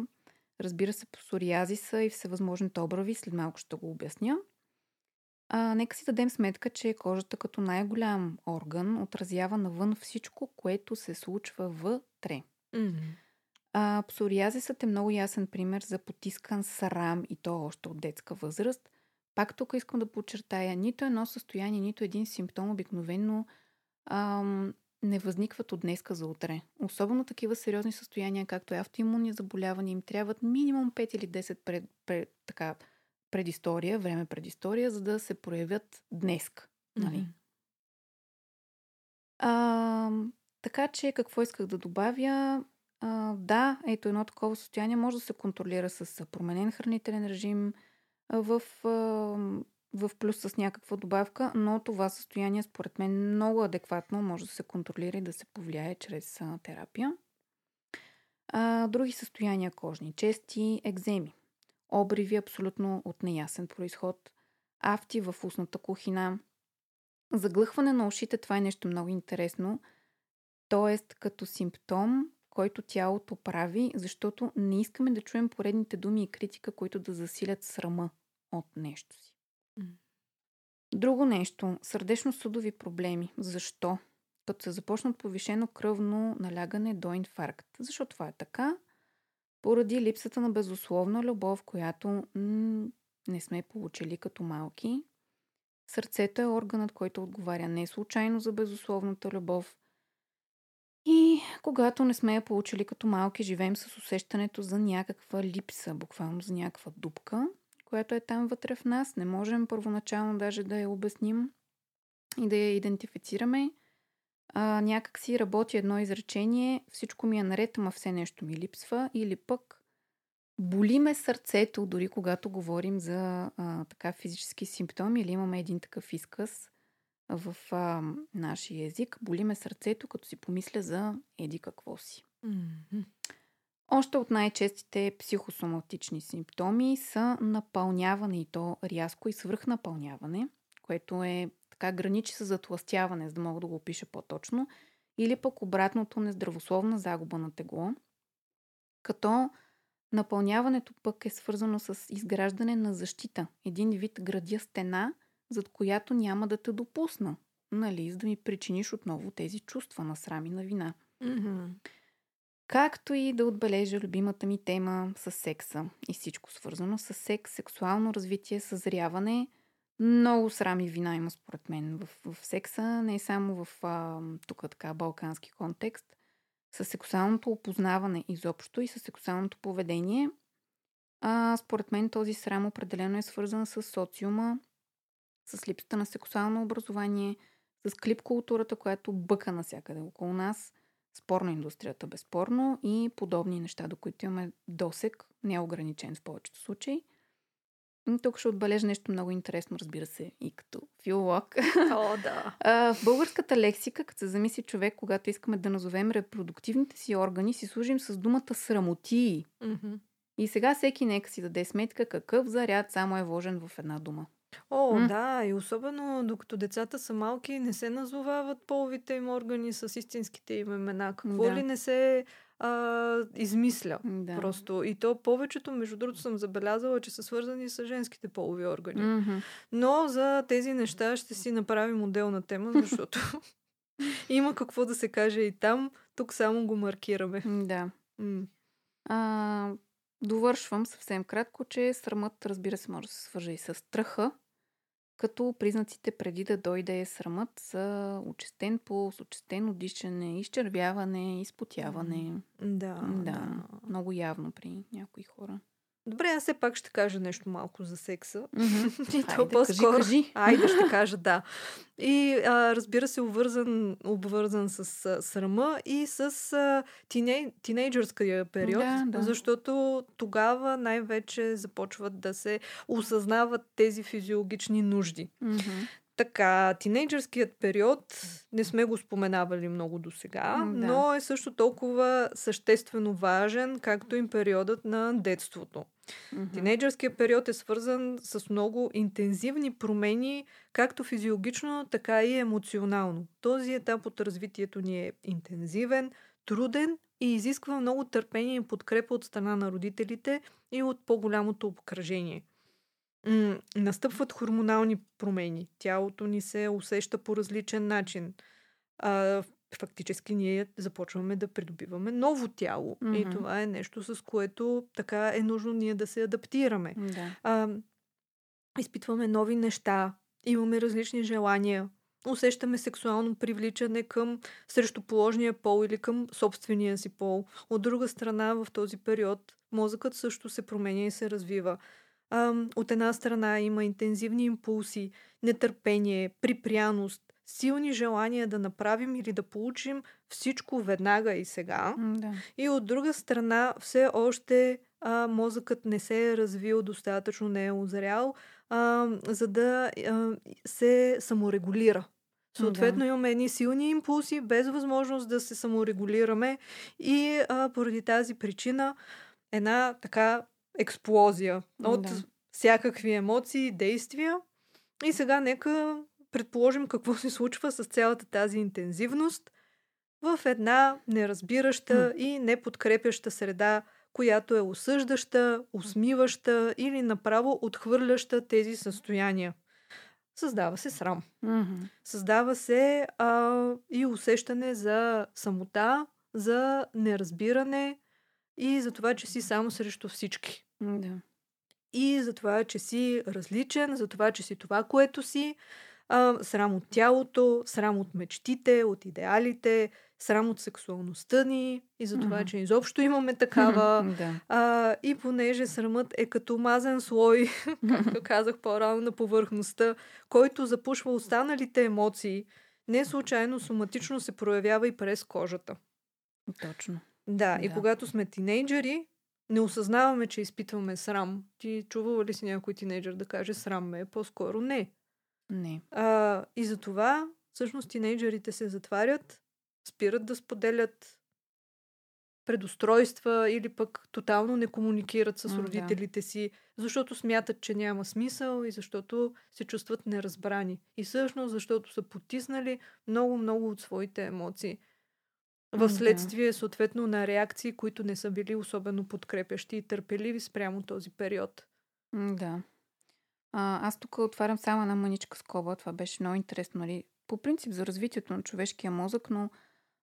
разбира се, псориазиса и всевъзможните обрави. След малко ще го обясня. А, нека си дадем сметка, че кожата като най-голям орган отразява навън всичко, което се случва вътре. Мгм. А, псориазисът е много ясен пример за потискан срам и то още от детска възраст. Пак тук искам да подчертая, нито едно състояние, нито един симптом обикновено ам, не възникват от днеска за утре. Особено такива сериозни състояния, както е автоимунни заболявания, им трябват минимум 5 или 10 пред, пред, така, предистория, време предистория, за да се проявят днеска. Нали? А, така че какво исках да добавя? А, да, ето едно такова състояние може да се контролира с променен хранителен режим в, а, в плюс с някаква добавка, но това състояние според мен много адекватно може да се контролира и да се повлияе чрез терапия. А, други състояния кожни, чести екземи, обриви абсолютно от неясен происход, афти в устната кухина, Заглъхване на ушите, това е нещо много интересно. Тоест, като симптом, който тялото прави, защото не искаме да чуем поредните думи и критика, които да засилят срама от нещо си. Друго нещо сърдечно-съдови проблеми. Защо? Като се започнат повишено кръвно налягане до инфаркт. Защо това е така? Поради липсата на безусловна любов, която м- не сме получили като малки. Сърцето е органът, който отговаря не случайно за безусловната любов. И когато не сме я получили като малки, живеем с усещането за някаква липса, буквално за някаква дупка, която е там вътре в нас. Не можем първоначално даже да я обясним и да я идентифицираме. А, някак си работи едно изречение, всичко ми е наред, ама все нещо ми липсва. Или пък боли ме сърцето, дори когато говорим за а, така физически симптоми или имаме един такъв изказ в а, нашия език. Боли ме сърцето, като си помисля за еди какво си. Мгм. Още от най-честите психосоматични симптоми са напълняване и то рязко и свръхнапълняване, което е така граничи с затластяване, за да мога да го опиша по-точно, или пък обратното нездравословна загуба на тегло, като напълняването пък е свързано с изграждане на защита. Един вид градя стена, зад която няма да те допусна, нали, за да ми причиниш отново тези чувства на срам и на вина. Мгм. Както и да отбележа любимата ми тема с секса и всичко свързано с секс, сексуално развитие, съзряване. Много срам и вина има според мен в, в секса, не само в а, тук така балкански контекст. С сексуалното опознаване изобщо и с сексуалното поведение. А, според мен този срам определено е свързан с социума, с липсата на сексуално образование, с клип културата, която бъка навсякъде около нас, спорна индустрията безспорно и подобни неща, до които имаме досек, неограничен в повечето случаи. И Тук ще отбележа нещо много интересно, разбира се, и като филолог. О, да. А, в българската лексика, като се замисли човек, когато искаме да назовем репродуктивните си органи, си служим с думата срамотии. Мгм. И сега всеки нека си даде сметка какъв заряд само е вложен в една дума. О, М. да, и особено докато децата са малки, не се назовават половите им органи с истинските им имена. Какво Да. ли не се а, измисля Да. просто. И то повечето, между другото, съм забелязала, че са свързани с женските полови органи. Мгм. Но за тези неща ще си направим отделна тема, защото има какво да се каже и там. Тук само го маркираме. Да. А, довършвам съвсем кратко, че срамът, разбира се, може да се свържа и с страха, като признаците преди да дойде срамът са очистен пулс, очистено дишане, изчервяване, изпотяване. Да, Да, да. много явно при някои хора. Добре, аз все пак ще кажа нещо малко за секса. Мгм. И то по-скоро. Кажи, кажи. Айде, ще кажа да. И а, разбира се, обвързан, обвързан с а, срама и с а, тиней, тинейджърския период, Да, да. защото тогава най-вече започват да се осъзнават тези физиологични нужди. Мгм. Така, тинейджърският период не сме го споменавали много до сега, да. но е също толкова съществено важен, както и периодът на детството. Мгм. Тинейджърският период е свързан с много интензивни промени, както физиологично, така и емоционално. Този етап от развитието ни е интензивен, труден и изисква много търпение и подкрепа от страна на родителите и от по-голямото обкръжение. М, настъпват хормонални промени. Тялото ни се усеща по различен начин. А, фактически ние започваме да придобиваме ново тяло. И Мгм. това е нещо, с което така е нужно ние да се адаптираме. Да. А, изпитваме нови неща, имаме различни желания, усещаме сексуално привличане към срещуположния пол или към собствения си пол. От друга страна, в този период мозъкът също се променя и се развива. А, от една страна има интензивни импулси, нетърпение, припряност, силни желания да направим или да получим всичко веднага и сега. М, да. И от друга страна, все още а, мозъкът не се е развил достатъчно, не е озрял, а, за да а, се саморегулира. Съответно, Да. имаме едни силни импулси, без възможност да се саморегулираме и а, поради тази причина една така експлозия от Да. всякакви емоции, действия. И сега нека предположим какво се случва с цялата тази интензивност в една неразбираща и неподкрепяща среда, която е осъждаща, усмиваща или направо отхвърляща тези състояния. Създава се срам. Мгм. Създава се а, и усещане за самота, за неразбиране и за това, че си само срещу всички. Да. И за това, че си различен, за това, че си това, което си. А, срам от тялото, срам от мечтите, от идеалите, срам от сексуалността ни и за това, Мгм. че изобщо имаме такава. Да. А, и понеже срамът е като мазен слой, както казах по-рано на повърхността, който запушва останалите емоции, не случайно соматично се проявява и през кожата. Точно. Да, и Да. когато сме тинейджери, не осъзнаваме, че изпитваме срам. Ти чувала ли си някой тинейджър да каже срам ме? По-скоро не. Не. А, и за това, всъщност, тинейджерите се затварят, спират да споделят предустройства или пък тотално не комуникират с да. родителите си, защото смятат, че няма смисъл и защото се чувстват неразбрани. И всъщност, защото са потиснали много-много от своите емоции. В следствие, съответно, на реакции, които не са били особено подкрепящи и търпеливи спрямо този период. Да. А, аз тук отварям само една мъничка скоба. Това беше много интересно. Нали? По принцип за развитието на човешкия мозък, но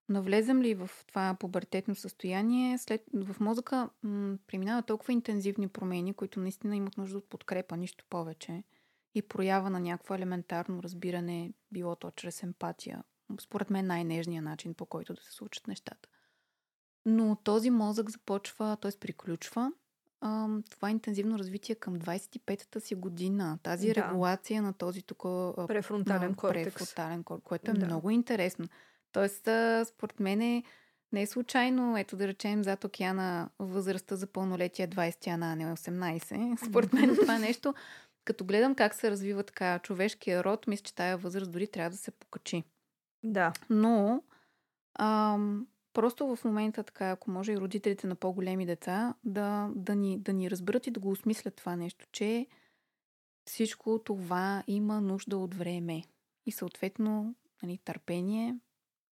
навлезем ли в това пубертетно състояние, след, в мозъка м- преминава толкова интензивни промени, които наистина имат нужда от подкрепа, нищо повече. И проява на някакво елементарно разбиране, било то чрез емпатия. Според мен най-нежният начин, по който да се случат нещата. Но този мозък започва, т.е. приключва ам, това интензивно развитие към 25-та си година. Тази Да. регулация на този тук а, Префронтален кортекс. префронтален кор, което е Да. много интересно. Тоест, а, според мен е, не е случайно, ето да речем, зад океана възрастта за пълнолетие е 20, а не 18. Според мен това е нещо, като гледам как се развива така човешкия род, мисля, че тая възраст дори трябва да се покачи. Да. Но ам, просто в момента така, ако може и родителите на по-големи деца да, да, ни, да ни разберат и да го осмислят това нещо, че всичко това има нужда от време. И съответно, нали, търпение.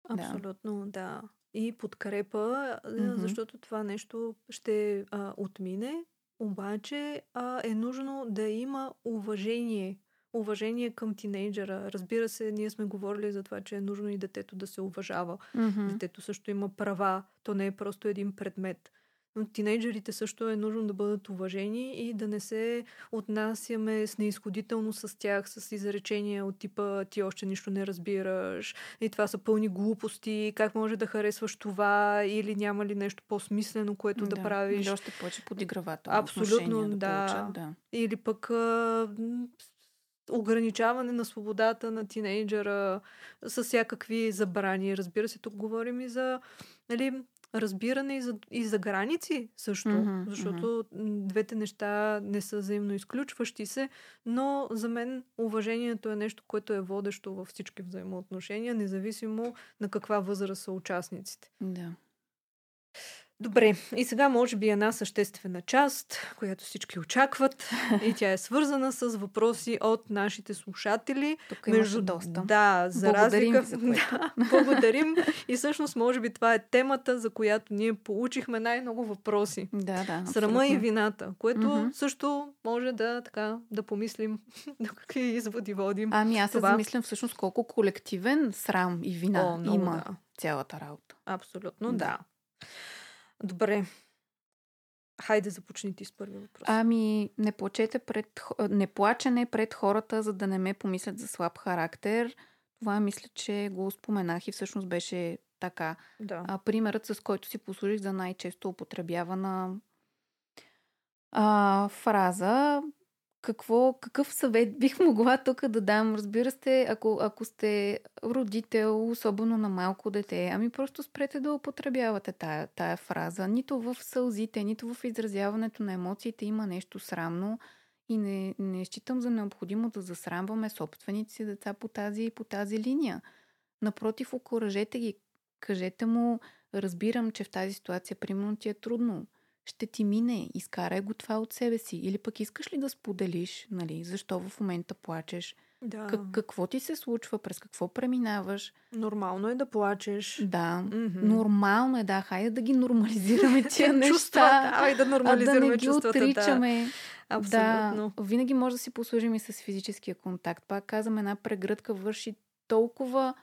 Да. Абсолютно, да. И подкрепа, Мгм. защото това нещо ще а, отмине, обаче а, е нужно да има уважение. Уважение към тинейджера. Разбира се, ние сме говорили за това, че е нужно и детето да се уважава. Мгм. Детето също има права. То не е просто един предмет. тинейджерите също е нужно да бъдат уважени и да не се отнасяме с неизходително с тях, с изречения от типа ти още нищо не разбираш и това са пълни глупости, как може да харесваш това или няма ли нещо по-смислено, което да, да правиш. Или още повече подигравателно Абсолютно, да. Да. Или пък ограничаване на свободата на тинейджера с всякакви забрани. Разбира се, тук говорим и за нали, разбиране и за, и за граници също, mm-hmm, защото mm-hmm. двете неща не са взаимно изключващи се, но за мен уважението е нещо, което е водещо във всички взаимоотношения, независимо на каква възраст са участниците. Да. Добре, и сега може би една съществена част, която всички очакват и тя е свързана с въпроси от нашите слушатели. Тук Между... доста. Да, за благодарим разлика... За да, благодарим. И всъщност може би това е темата, за която ние получихме най-много въпроси. Да, да. Срама и вината, което mm-hmm. също може да така да помислим до какви изводи водим. Ами аз се замислям всъщност колко колективен срам и вина О, има да. цялата работа. Абсолютно, да. да. Добре. Хайде, започни ти с първи въпрос. Ами, не плачете пред... Не плачене пред хората, за да не ме помислят за слаб характер. Това мисля, че го споменах и всъщност беше така. Да. А, примерът, с който си послужих за най-често употребявана а, фраза какво, какъв съвет бих могла тук да дам? Разбира се, ако, ако сте родител, особено на малко дете, ами просто спрете да употребявате тая, тая фраза. Нито в сълзите, нито в изразяването на емоциите има нещо срамно и не, не считам за необходимо да засрамваме собствените си деца по тази, по тази линия. Напротив, окоръжете ги. Кажете му, разбирам, че в тази ситуация, примерно, ти е трудно ще ти мине, изкарай го това от себе си. Или пък искаш ли да споделиш, нали, защо в момента плачеш? Да. Как, какво ти се случва, през какво преминаваш? Нормално е да плачеш. Да, mm-hmm. нормално е, да. Хайде да ги нормализираме тия неща. Чувства, да нормализираме а да не ги отричаме. Да. Абсолютно. Да, винаги може да си послужим и с физическия контакт. Пак казвам, една прегръдка върши толкова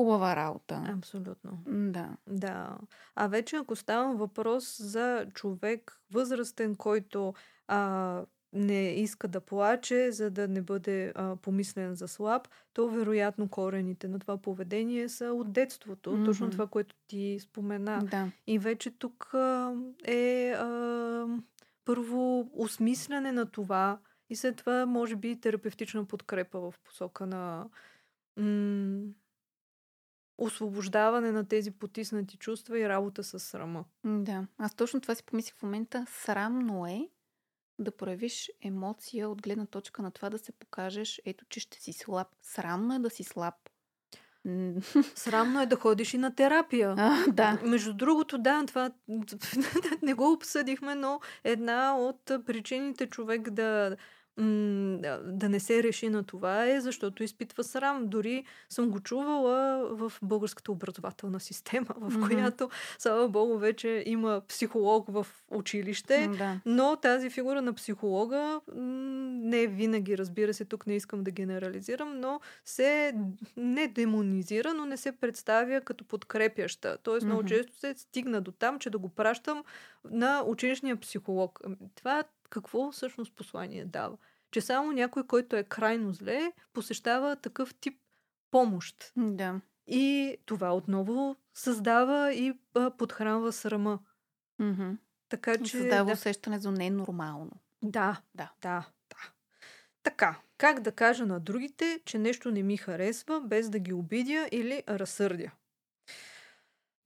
хубава работа. Абсолютно. Да. Да. А вече ако става въпрос за човек възрастен, който а, не иска да плаче, за да не бъде а, помислен за слаб, то вероятно корените на това поведение са от детството. Mm-hmm. Точно това, което ти спомена. Да. И вече тук а, е а, първо осмисляне на това и след това може би терапевтична подкрепа в посока на м- освобождаване на тези потиснати чувства и работа с срама. Да, аз точно това си помислих в момента. Срамно е да проявиш емоция от гледна точка на това да се покажеш, ето, че ще си слаб. Срамно е да си слаб. Срамно е да ходиш и на терапия. А, да. Между другото, да, това не го обсъдихме, но една от причините човек да да не се реши на това е защото изпитва срам. Дори съм го чувала в българската образователна система, в mm-hmm. която, слава богу, вече има психолог в училище, да. но тази фигура на психолога не винаги, разбира се, тук не искам да генерализирам, но се не демонизира, но не се представя като подкрепяща. Тоест, mm-hmm. много често се стигна до там, че да го пращам на училищния психолог. Ами, това какво всъщност послание дава? Че само някой, който е крайно зле, посещава такъв тип помощ. Да. И това отново създава и а, подхранва срама. Mm-hmm. Така че. Създава да. усещане за ненормално. Да, да, да, да. Така, как да кажа на другите, че нещо не ми харесва, без да ги обидя или разсърдя?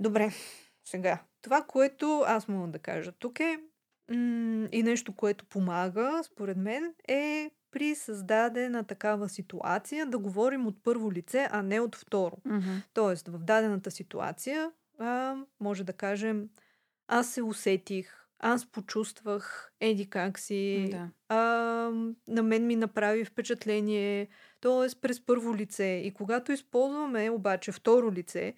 Добре, сега. Това, което аз мога да кажа тук е, и нещо, което помага, според мен, е при създадена такава ситуация да говорим от първо лице, а не от второ. Mm-hmm. Тоест, в дадената ситуация а, може да кажем аз се усетих, аз почувствах, еди как си, да. а, на мен ми направи впечатление, т.е. през първо лице. И когато използваме обаче второ лице,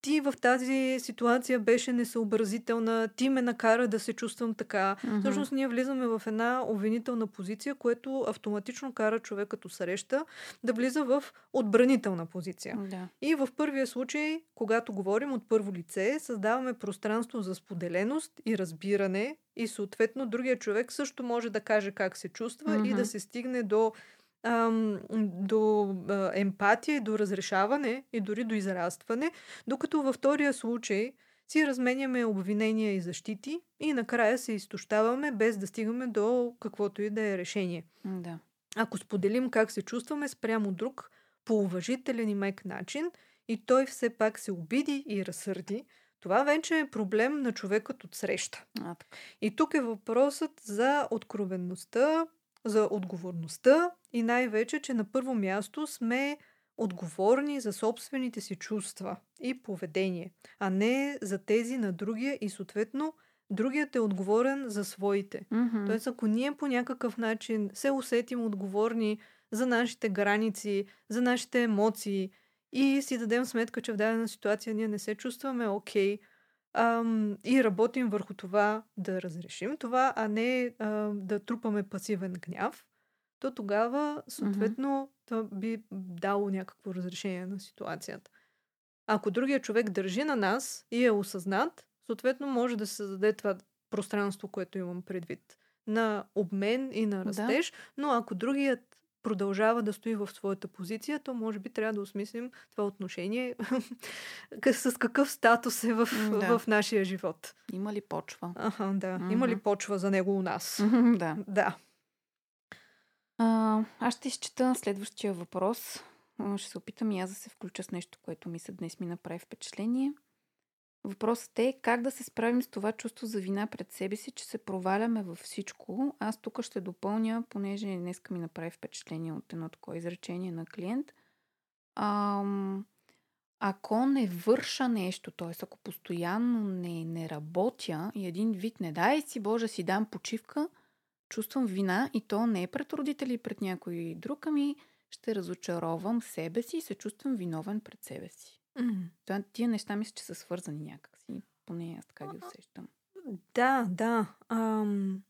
ти в тази ситуация беше несъобразителна, ти ме накара да се чувствам така. Mm-hmm. Всъщност ние влизаме в една обвинителна позиция, което автоматично кара човек като среща да влиза в отбранителна позиция. Да. И в първия случай, когато говорим от първо лице, създаваме пространство за споделеност и разбиране и съответно другия човек също може да каже как се чувства mm-hmm. и да се стигне до ам, до а, емпатия, до разрешаване и дори до израстване, докато във втория случай си разменяме обвинения и защити и накрая се изтощаваме без да стигаме до каквото и да е решение. Да. Ако споделим как се чувстваме спрямо друг по уважителен и мек начин и той все пак се обиди и разсърди, това вече е проблем на човекът от среща. А, така. И тук е въпросът за откровенността, за отговорността и най-вече, че на първо място сме отговорни за собствените си чувства и поведение, а не за тези на другия и съответно другият е отговорен за своите. Mm-hmm. Тоест, ако ние по някакъв начин се усетим отговорни за нашите граници, за нашите емоции и си дадем сметка, че в дадена ситуация ние не се чувстваме окей, okay, ам, и работим върху това да разрешим това, а не а, да трупаме пасивен гняв, то тогава, съответно, mm-hmm. това би дало някакво разрешение на ситуацията. Ако другия човек държи на нас и е осъзнат, съответно може да се създаде това пространство, което имам предвид, на обмен и на растеж, да. но ако другият продължава да стои в своята позиция, то може би трябва да осмислим това отношение с какъв статус е в, да. в нашия живот. Има ли почва? Ага, да. Mm-hmm. Има ли почва за него у нас? да. Да. А, аз ще изчета следващия въпрос. Ще се опитам и аз да се включа с нещо, което ми се днес ми направи впечатление. Въпросът е как да се справим с това чувство за вина пред себе си, че се проваляме във всичко. Аз тук ще допълня, понеже днеска ми направи впечатление от едно такова изречение на клиент. Ам, ако не върша нещо, т.е. ако постоянно не, не работя и един вид не дай си Боже си дам почивка, чувствам вина и то не е пред родители и пред някой друг, ами ще разочаровам себе си и се чувствам виновен пред себе си. Mm. тия неща мисля, че са свързани някакси. Поне аз така ги усещам. Да, да. Ам...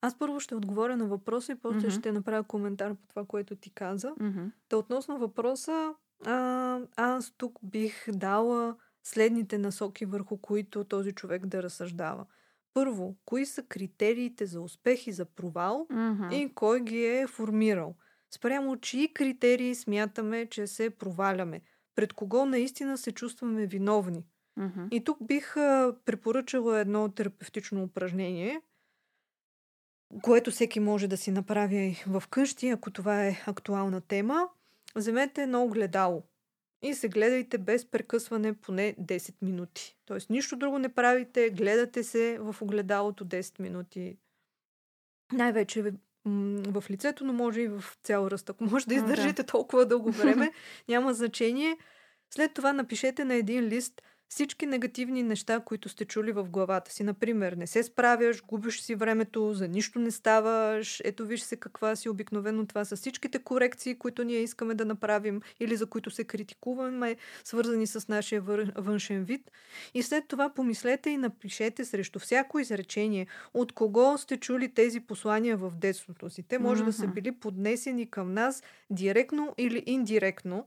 Аз първо ще отговоря на въпроса и после mm-hmm. ще направя коментар по това, което ти каза. Mm-hmm. Та относно въпроса, а, аз тук бих дала следните насоки, върху които този човек да разсъждава. Първо, кои са критериите за успех и за провал mm-hmm. и кой ги е формирал? Спрямо чии критерии смятаме, че се проваляме? Пред кого наистина се чувстваме виновни. Mm-hmm. И тук бих а, препоръчала едно терапевтично упражнение, което всеки може да си направи в къщи, ако това е актуална тема. Вземете едно огледало и се гледайте без прекъсване поне 10 минути. Тоест нищо друго не правите, гледате се в огледалото 10 минути. Най-вече в лицето, но може и в цял ръст. Ако може да издържите толкова дълго време, няма значение. След това напишете на един лист всички негативни неща, които сте чули в главата си. Например, не се справяш, губиш си времето, за нищо не ставаш, ето виж се каква си обикновено. Това са всичките корекции, които ние искаме да направим или за които се критикуваме, свързани с нашия външен вид. И след това помислете и напишете срещу всяко изречение от кого сте чули тези послания в детството си. Те може mm-hmm. да са били поднесени към нас директно или индиректно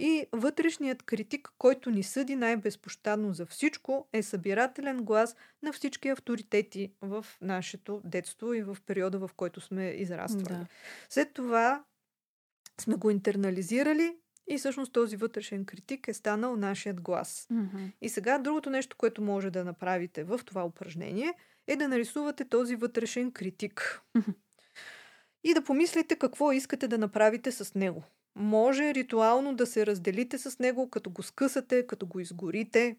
и вътрешният критик, който ни съди най-безпощадно за всичко, е събирателен глас на всички авторитети в нашето детство и в периода, в който сме израствали. Да. След това сме го интернализирали и всъщност този вътрешен критик е станал нашият глас. Mm-hmm. И сега другото нещо, което може да направите в това упражнение, е да нарисувате този вътрешен критик. Mm-hmm. И да помислите какво искате да направите с него може ритуално да се разделите с него, като го скъсате, като го изгорите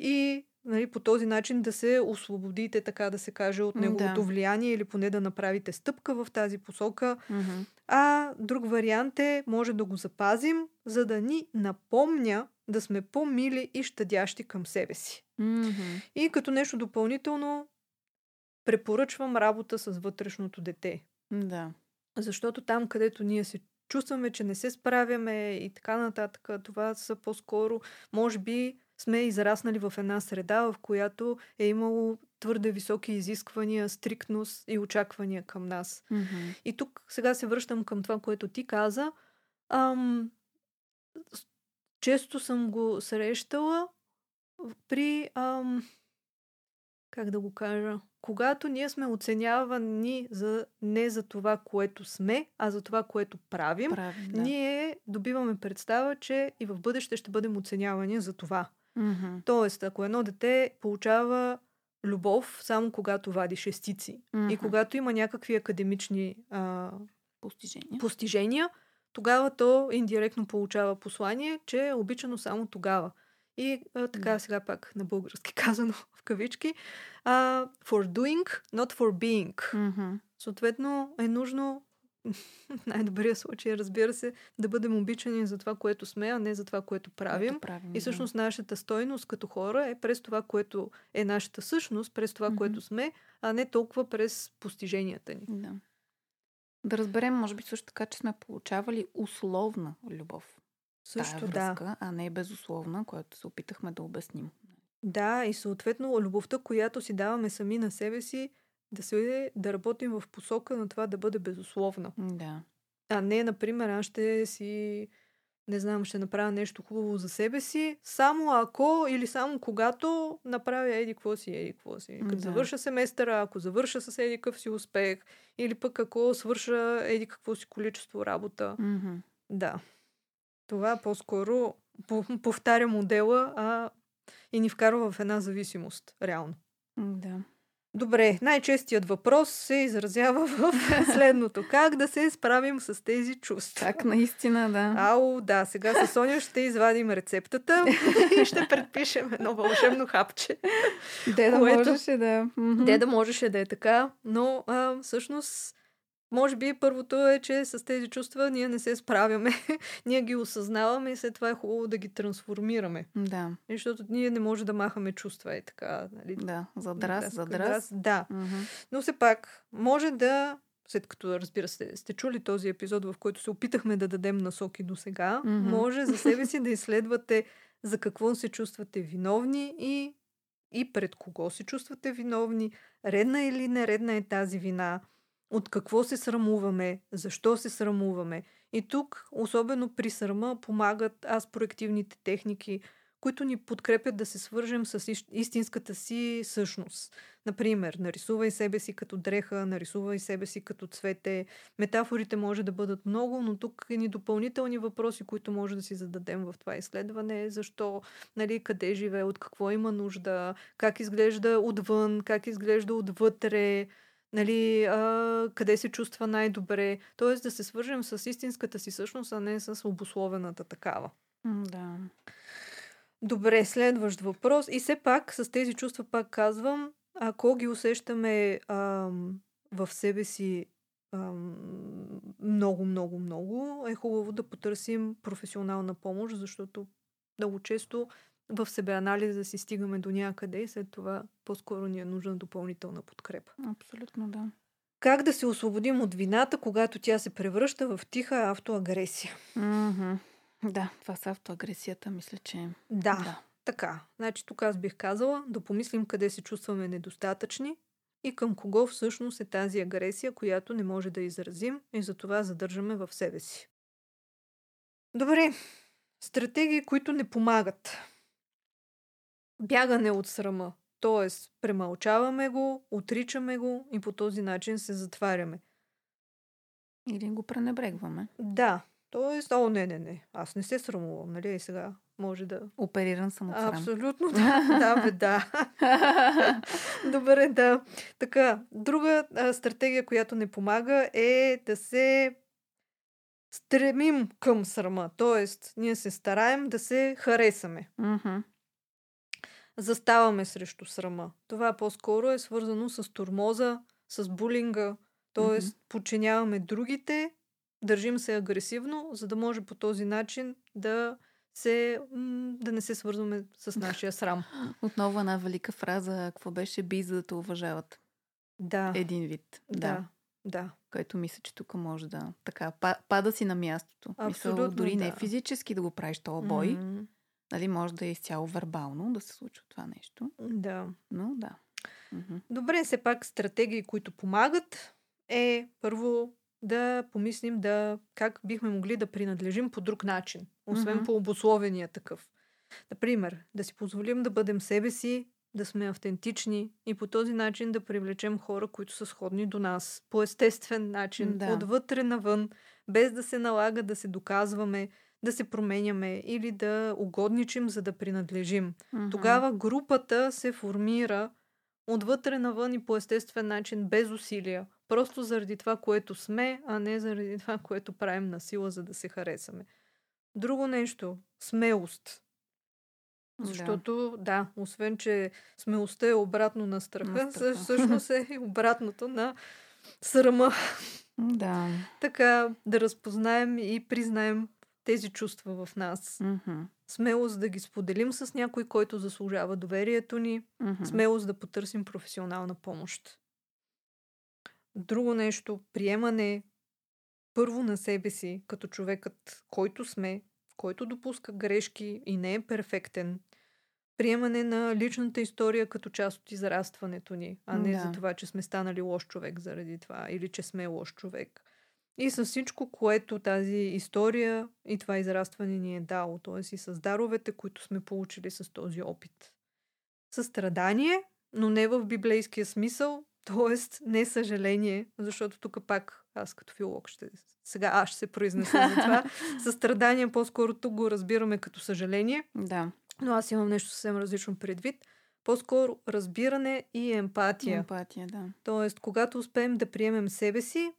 и нали, по този начин да се освободите, така да се каже, от неговото да. влияние или поне да направите стъпка в тази посока. Mm-hmm. А друг вариант е, може да го запазим, за да ни напомня да сме по-мили и щадящи към себе си. Mm-hmm. И като нещо допълнително, препоръчвам работа с вътрешното дете. Да. Защото там, където ние се чувстваме, че не се справяме и така нататък. Това са по-скоро, може би, сме израснали в една среда, в която е имало твърде високи изисквания, стриктност и очаквания към нас. Mm-hmm. И тук сега се връщам към това, което ти каза. Ам, често съм го срещала при. Ам, как да го кажа? Когато ние сме оценявани за, не за това, което сме, а за това, което правим, Правим, да. ние добиваме представа, че и в бъдеще ще бъдем оценявани за това. Mm-hmm. Тоест, ако едно дете получава любов само когато вади шестици Mm-hmm. и когато има някакви академични а, Постижения. постижения, тогава то индиректно получава послание, че е обичано само тогава. И а, така Да. сега пак на български казано в кавички. А, for doing, not for being. Mm-hmm. Съответно е нужно най-добрия случай, разбира се, да бъдем обичани за това, което сме, а не за това, което правим. Което правим И всъщност нашата стойност като хора е през това, което е нашата същност, през това, Мгм. което сме, а не толкова през постиженията ни. Да. да. Да разберем, може би също така, че сме получавали условна любов. В тая Също да. връзка, а не безусловна, която се опитахме да обясним. Да, и съответно любовта, която си даваме сами на себе си, да се да работим в посока на това да бъде безусловна. Да. А не, например, аз ще си не знам, ще направя нещо хубаво за себе си, само ако или само когато направя еди какво си, еди какво си. Като Да. завърша семестъра, ако завърша с еди какъв си успех, или пък ако свърша еди какво си количество работа. Mm-hmm. Да. Това по-скоро по- повтаря модела, а и ни вкарва в една зависимост, реално. Да. Добре, най-честият въпрос се изразява в следното. Как да се справим с тези чувства? Так, наистина, да. Ау, да, сега с Соня ще извадим рецептата и ще предпишем едно вълшебно хапче. Де да което- можеше да. Мгм. Де да можеше да е така, но а, всъщност, може би първото е, че с тези чувства ние не се справяме. ние ги осъзнаваме и след това е хубаво да ги трансформираме. Да, Защото ние не може да махаме чувства и така. Нали? да. За драз, Да, за драз. Да. Мгм. Но все пак, може да, след като, разбира се, сте чули този епизод, в който се опитахме да дадем насоки до сега, Мгм. може за себе си да изследвате за какво се чувствате виновни и, и пред кого се чувствате виновни, редна или нередна е тази вина, от какво се срамуваме, защо се срамуваме. И тук, особено при срама, помагат аспроективните техники, които ни подкрепят да се свържем с истинската си същност. Например, нарисувай себе си като дреха, нарисувай себе си като цвете. Метафорите може да бъдат много, но тук и ни допълнителни въпроси, които може да си зададем в това изследване. Защо, нали, къде живее, от какво има нужда, как изглежда отвън, как изглежда отвътре, нали, а, къде се чувства най-добре. Тоест да се свържем с истинската си същност, а не с обусловената такава. Да. Добре, следващ въпрос. И все пак с тези чувства пак казвам, ако ги усещаме ам, в себе си ам, много, много, много, е хубаво да потърсим професионална помощ, защото много често в себеанализа си стигаме до някъде и след това по-скоро ни е нужна допълнителна подкрепа. Абсолютно да. Как да се освободим от вината, когато тя се превръща в тиха автоагресия? Мгм. Да, това са автоагресията, мисля, че... Да. Да. Така, значи тук аз бих казала да помислим къде се чувстваме недостатъчни и към кого всъщност е тази агресия, която не може да изразим и затова задържаме в себе си. Добре, стратегии, които не помагат. Бягане от срама, т.е. премълчаваме го, отричаме го и по този начин се затваряме. Или го пренебрегваме. Да, т.е. о, не, не, не, аз не се срамувам, нали? И сега може да Опериран съм от срам. Абсолютно. да, бе, да. Добре, да. Така, друга а, стратегия, която не помага е да се стремим към срама. Тоест, ние се стараем да се харесаме. Мгм. Заставаме срещу срама. Това по-скоро е свързано с турмоза, с булинга. Тоест, Мгм. подчиняваме другите, държим се агресивно, за да може по този начин да се, да не се свързваме с нашия срам. Отново една велика фраза, какво беше би, за да те уважават. Да. Един вид. Да. Да. Който мисля, че тук може да... Така, па- пада си на мястото. Мисъл, Абсолютно, дори не да. физически да го правиш този бой, М, Нали, може да е изцяло вербално да се случва това нещо. Да. Но да. Добре, все пак стратегии, които помагат, е първо да помислим да как бихме могли да принадлежим по друг начин, освен Мгм. по обусловения такъв. Например, да си позволим да бъдем себе си, да сме автентични и по този начин да привлечем хора, които са сходни до нас. По естествен начин, Да. отвътре навън, без да се налага да се доказваме, да се променяме или да угодничим, за да принадлежим. Мгм. Тогава групата се формира отвътре навън и по естествен начин, без усилия. Просто заради това, което сме, а не заради това, което правим на сила, за да се харесаме. Друго нещо смелост. Да. Защото, да, освен, че смелостта е обратно на страха, На страха. всъщност е и обратното на срама. Да. Така да разпознаем и признаем тези чувства в нас. Мгм. Смелост да ги споделим с някой, който заслужава доверието ни. Мгм. Смелост да потърсим професионална помощ. Друго нещо, приемане първо на себе си, като човекът, който сме, който допуска грешки и не е перфектен. Приемане на личната история като част от израстването ни, а не Да. за това, че сме станали лош човек заради това или че сме лош човек. И с всичко, което тази история и това израстване ни е дало, т.е. и с даровете, които сме получили с този опит. Състрадание, но не в библейския смисъл, т.е. не съжаление, защото тук пак аз като филолог ще... Сега аз ще се произнеса за това. Състрадание по-скоро тук го разбираме като съжаление, Да. но аз имам нещо съвсем различно предвид. По-скоро разбиране и емпатия. Емпатия, да. Тоест, когато успеем да приемем себе си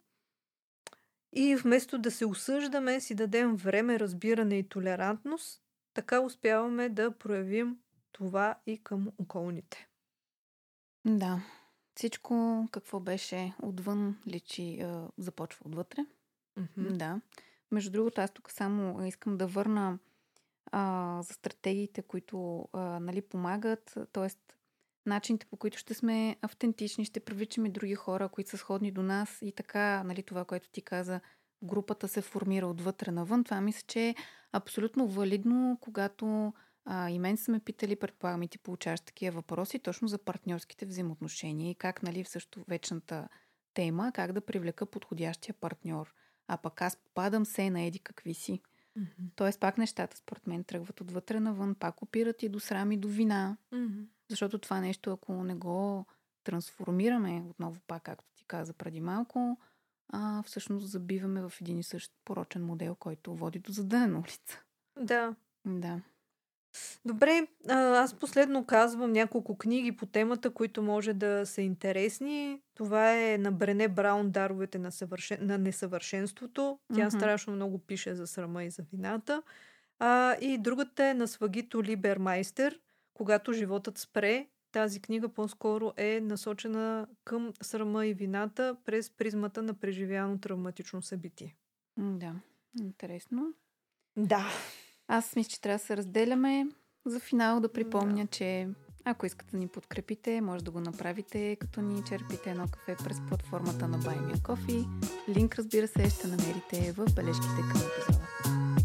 и вместо да се осъждаме, си дадем време, разбиране и толерантност, така успяваме да проявим това и към околните. Да. Всичко, какво беше отвън, личи, започва отвътре. Мгм. Да. Между другото, аз тук само искам да върна а, за стратегиите, които а, нали, помагат, т.е. начините по които ще сме автентични, ще привличаме други хора, които са сходни до нас и така, нали, това, което ти каза, групата се формира отвътре навън. Това мисля, че е абсолютно валидно, когато а, и мен са ме питали, предполагам и ти получаваш такива въпроси, точно за партньорските взаимоотношения и как, нали, също вечната тема, как да привлека подходящия партньор. А пък аз попадам се на еди какви си. Мгм. Тоест пак нещата според мен тръгват отвътре навън, пак опират и до срам и до вина. Мгм. Защото това нещо, ако не го трансформираме, отново пак, както ти каза преди малко, а, всъщност забиваме в един и същ порочен модел, който води до задънена улица. Да. Да. Добре, аз последно казвам няколко книги по темата, които може да са интересни. Това е на Брене Браун Даровете на, съвършен... на несъвършенството. Тя Мгм. страшно много пише за срама и за вината. А, и другата е на Свагито Либермайстер, когато животът спре. Тази книга по-скоро е насочена към срама и вината през призмата на преживяно травматично събитие. Да. Интересно. Да. Аз мисля, че трябва да се разделяме. За финал да припомня, че ако искате да ни подкрепите, може да го направите, като ни черпите едно кафе през платформата на Buy Me Coffee. Линк, разбира се, ще намерите в бележките към епизода.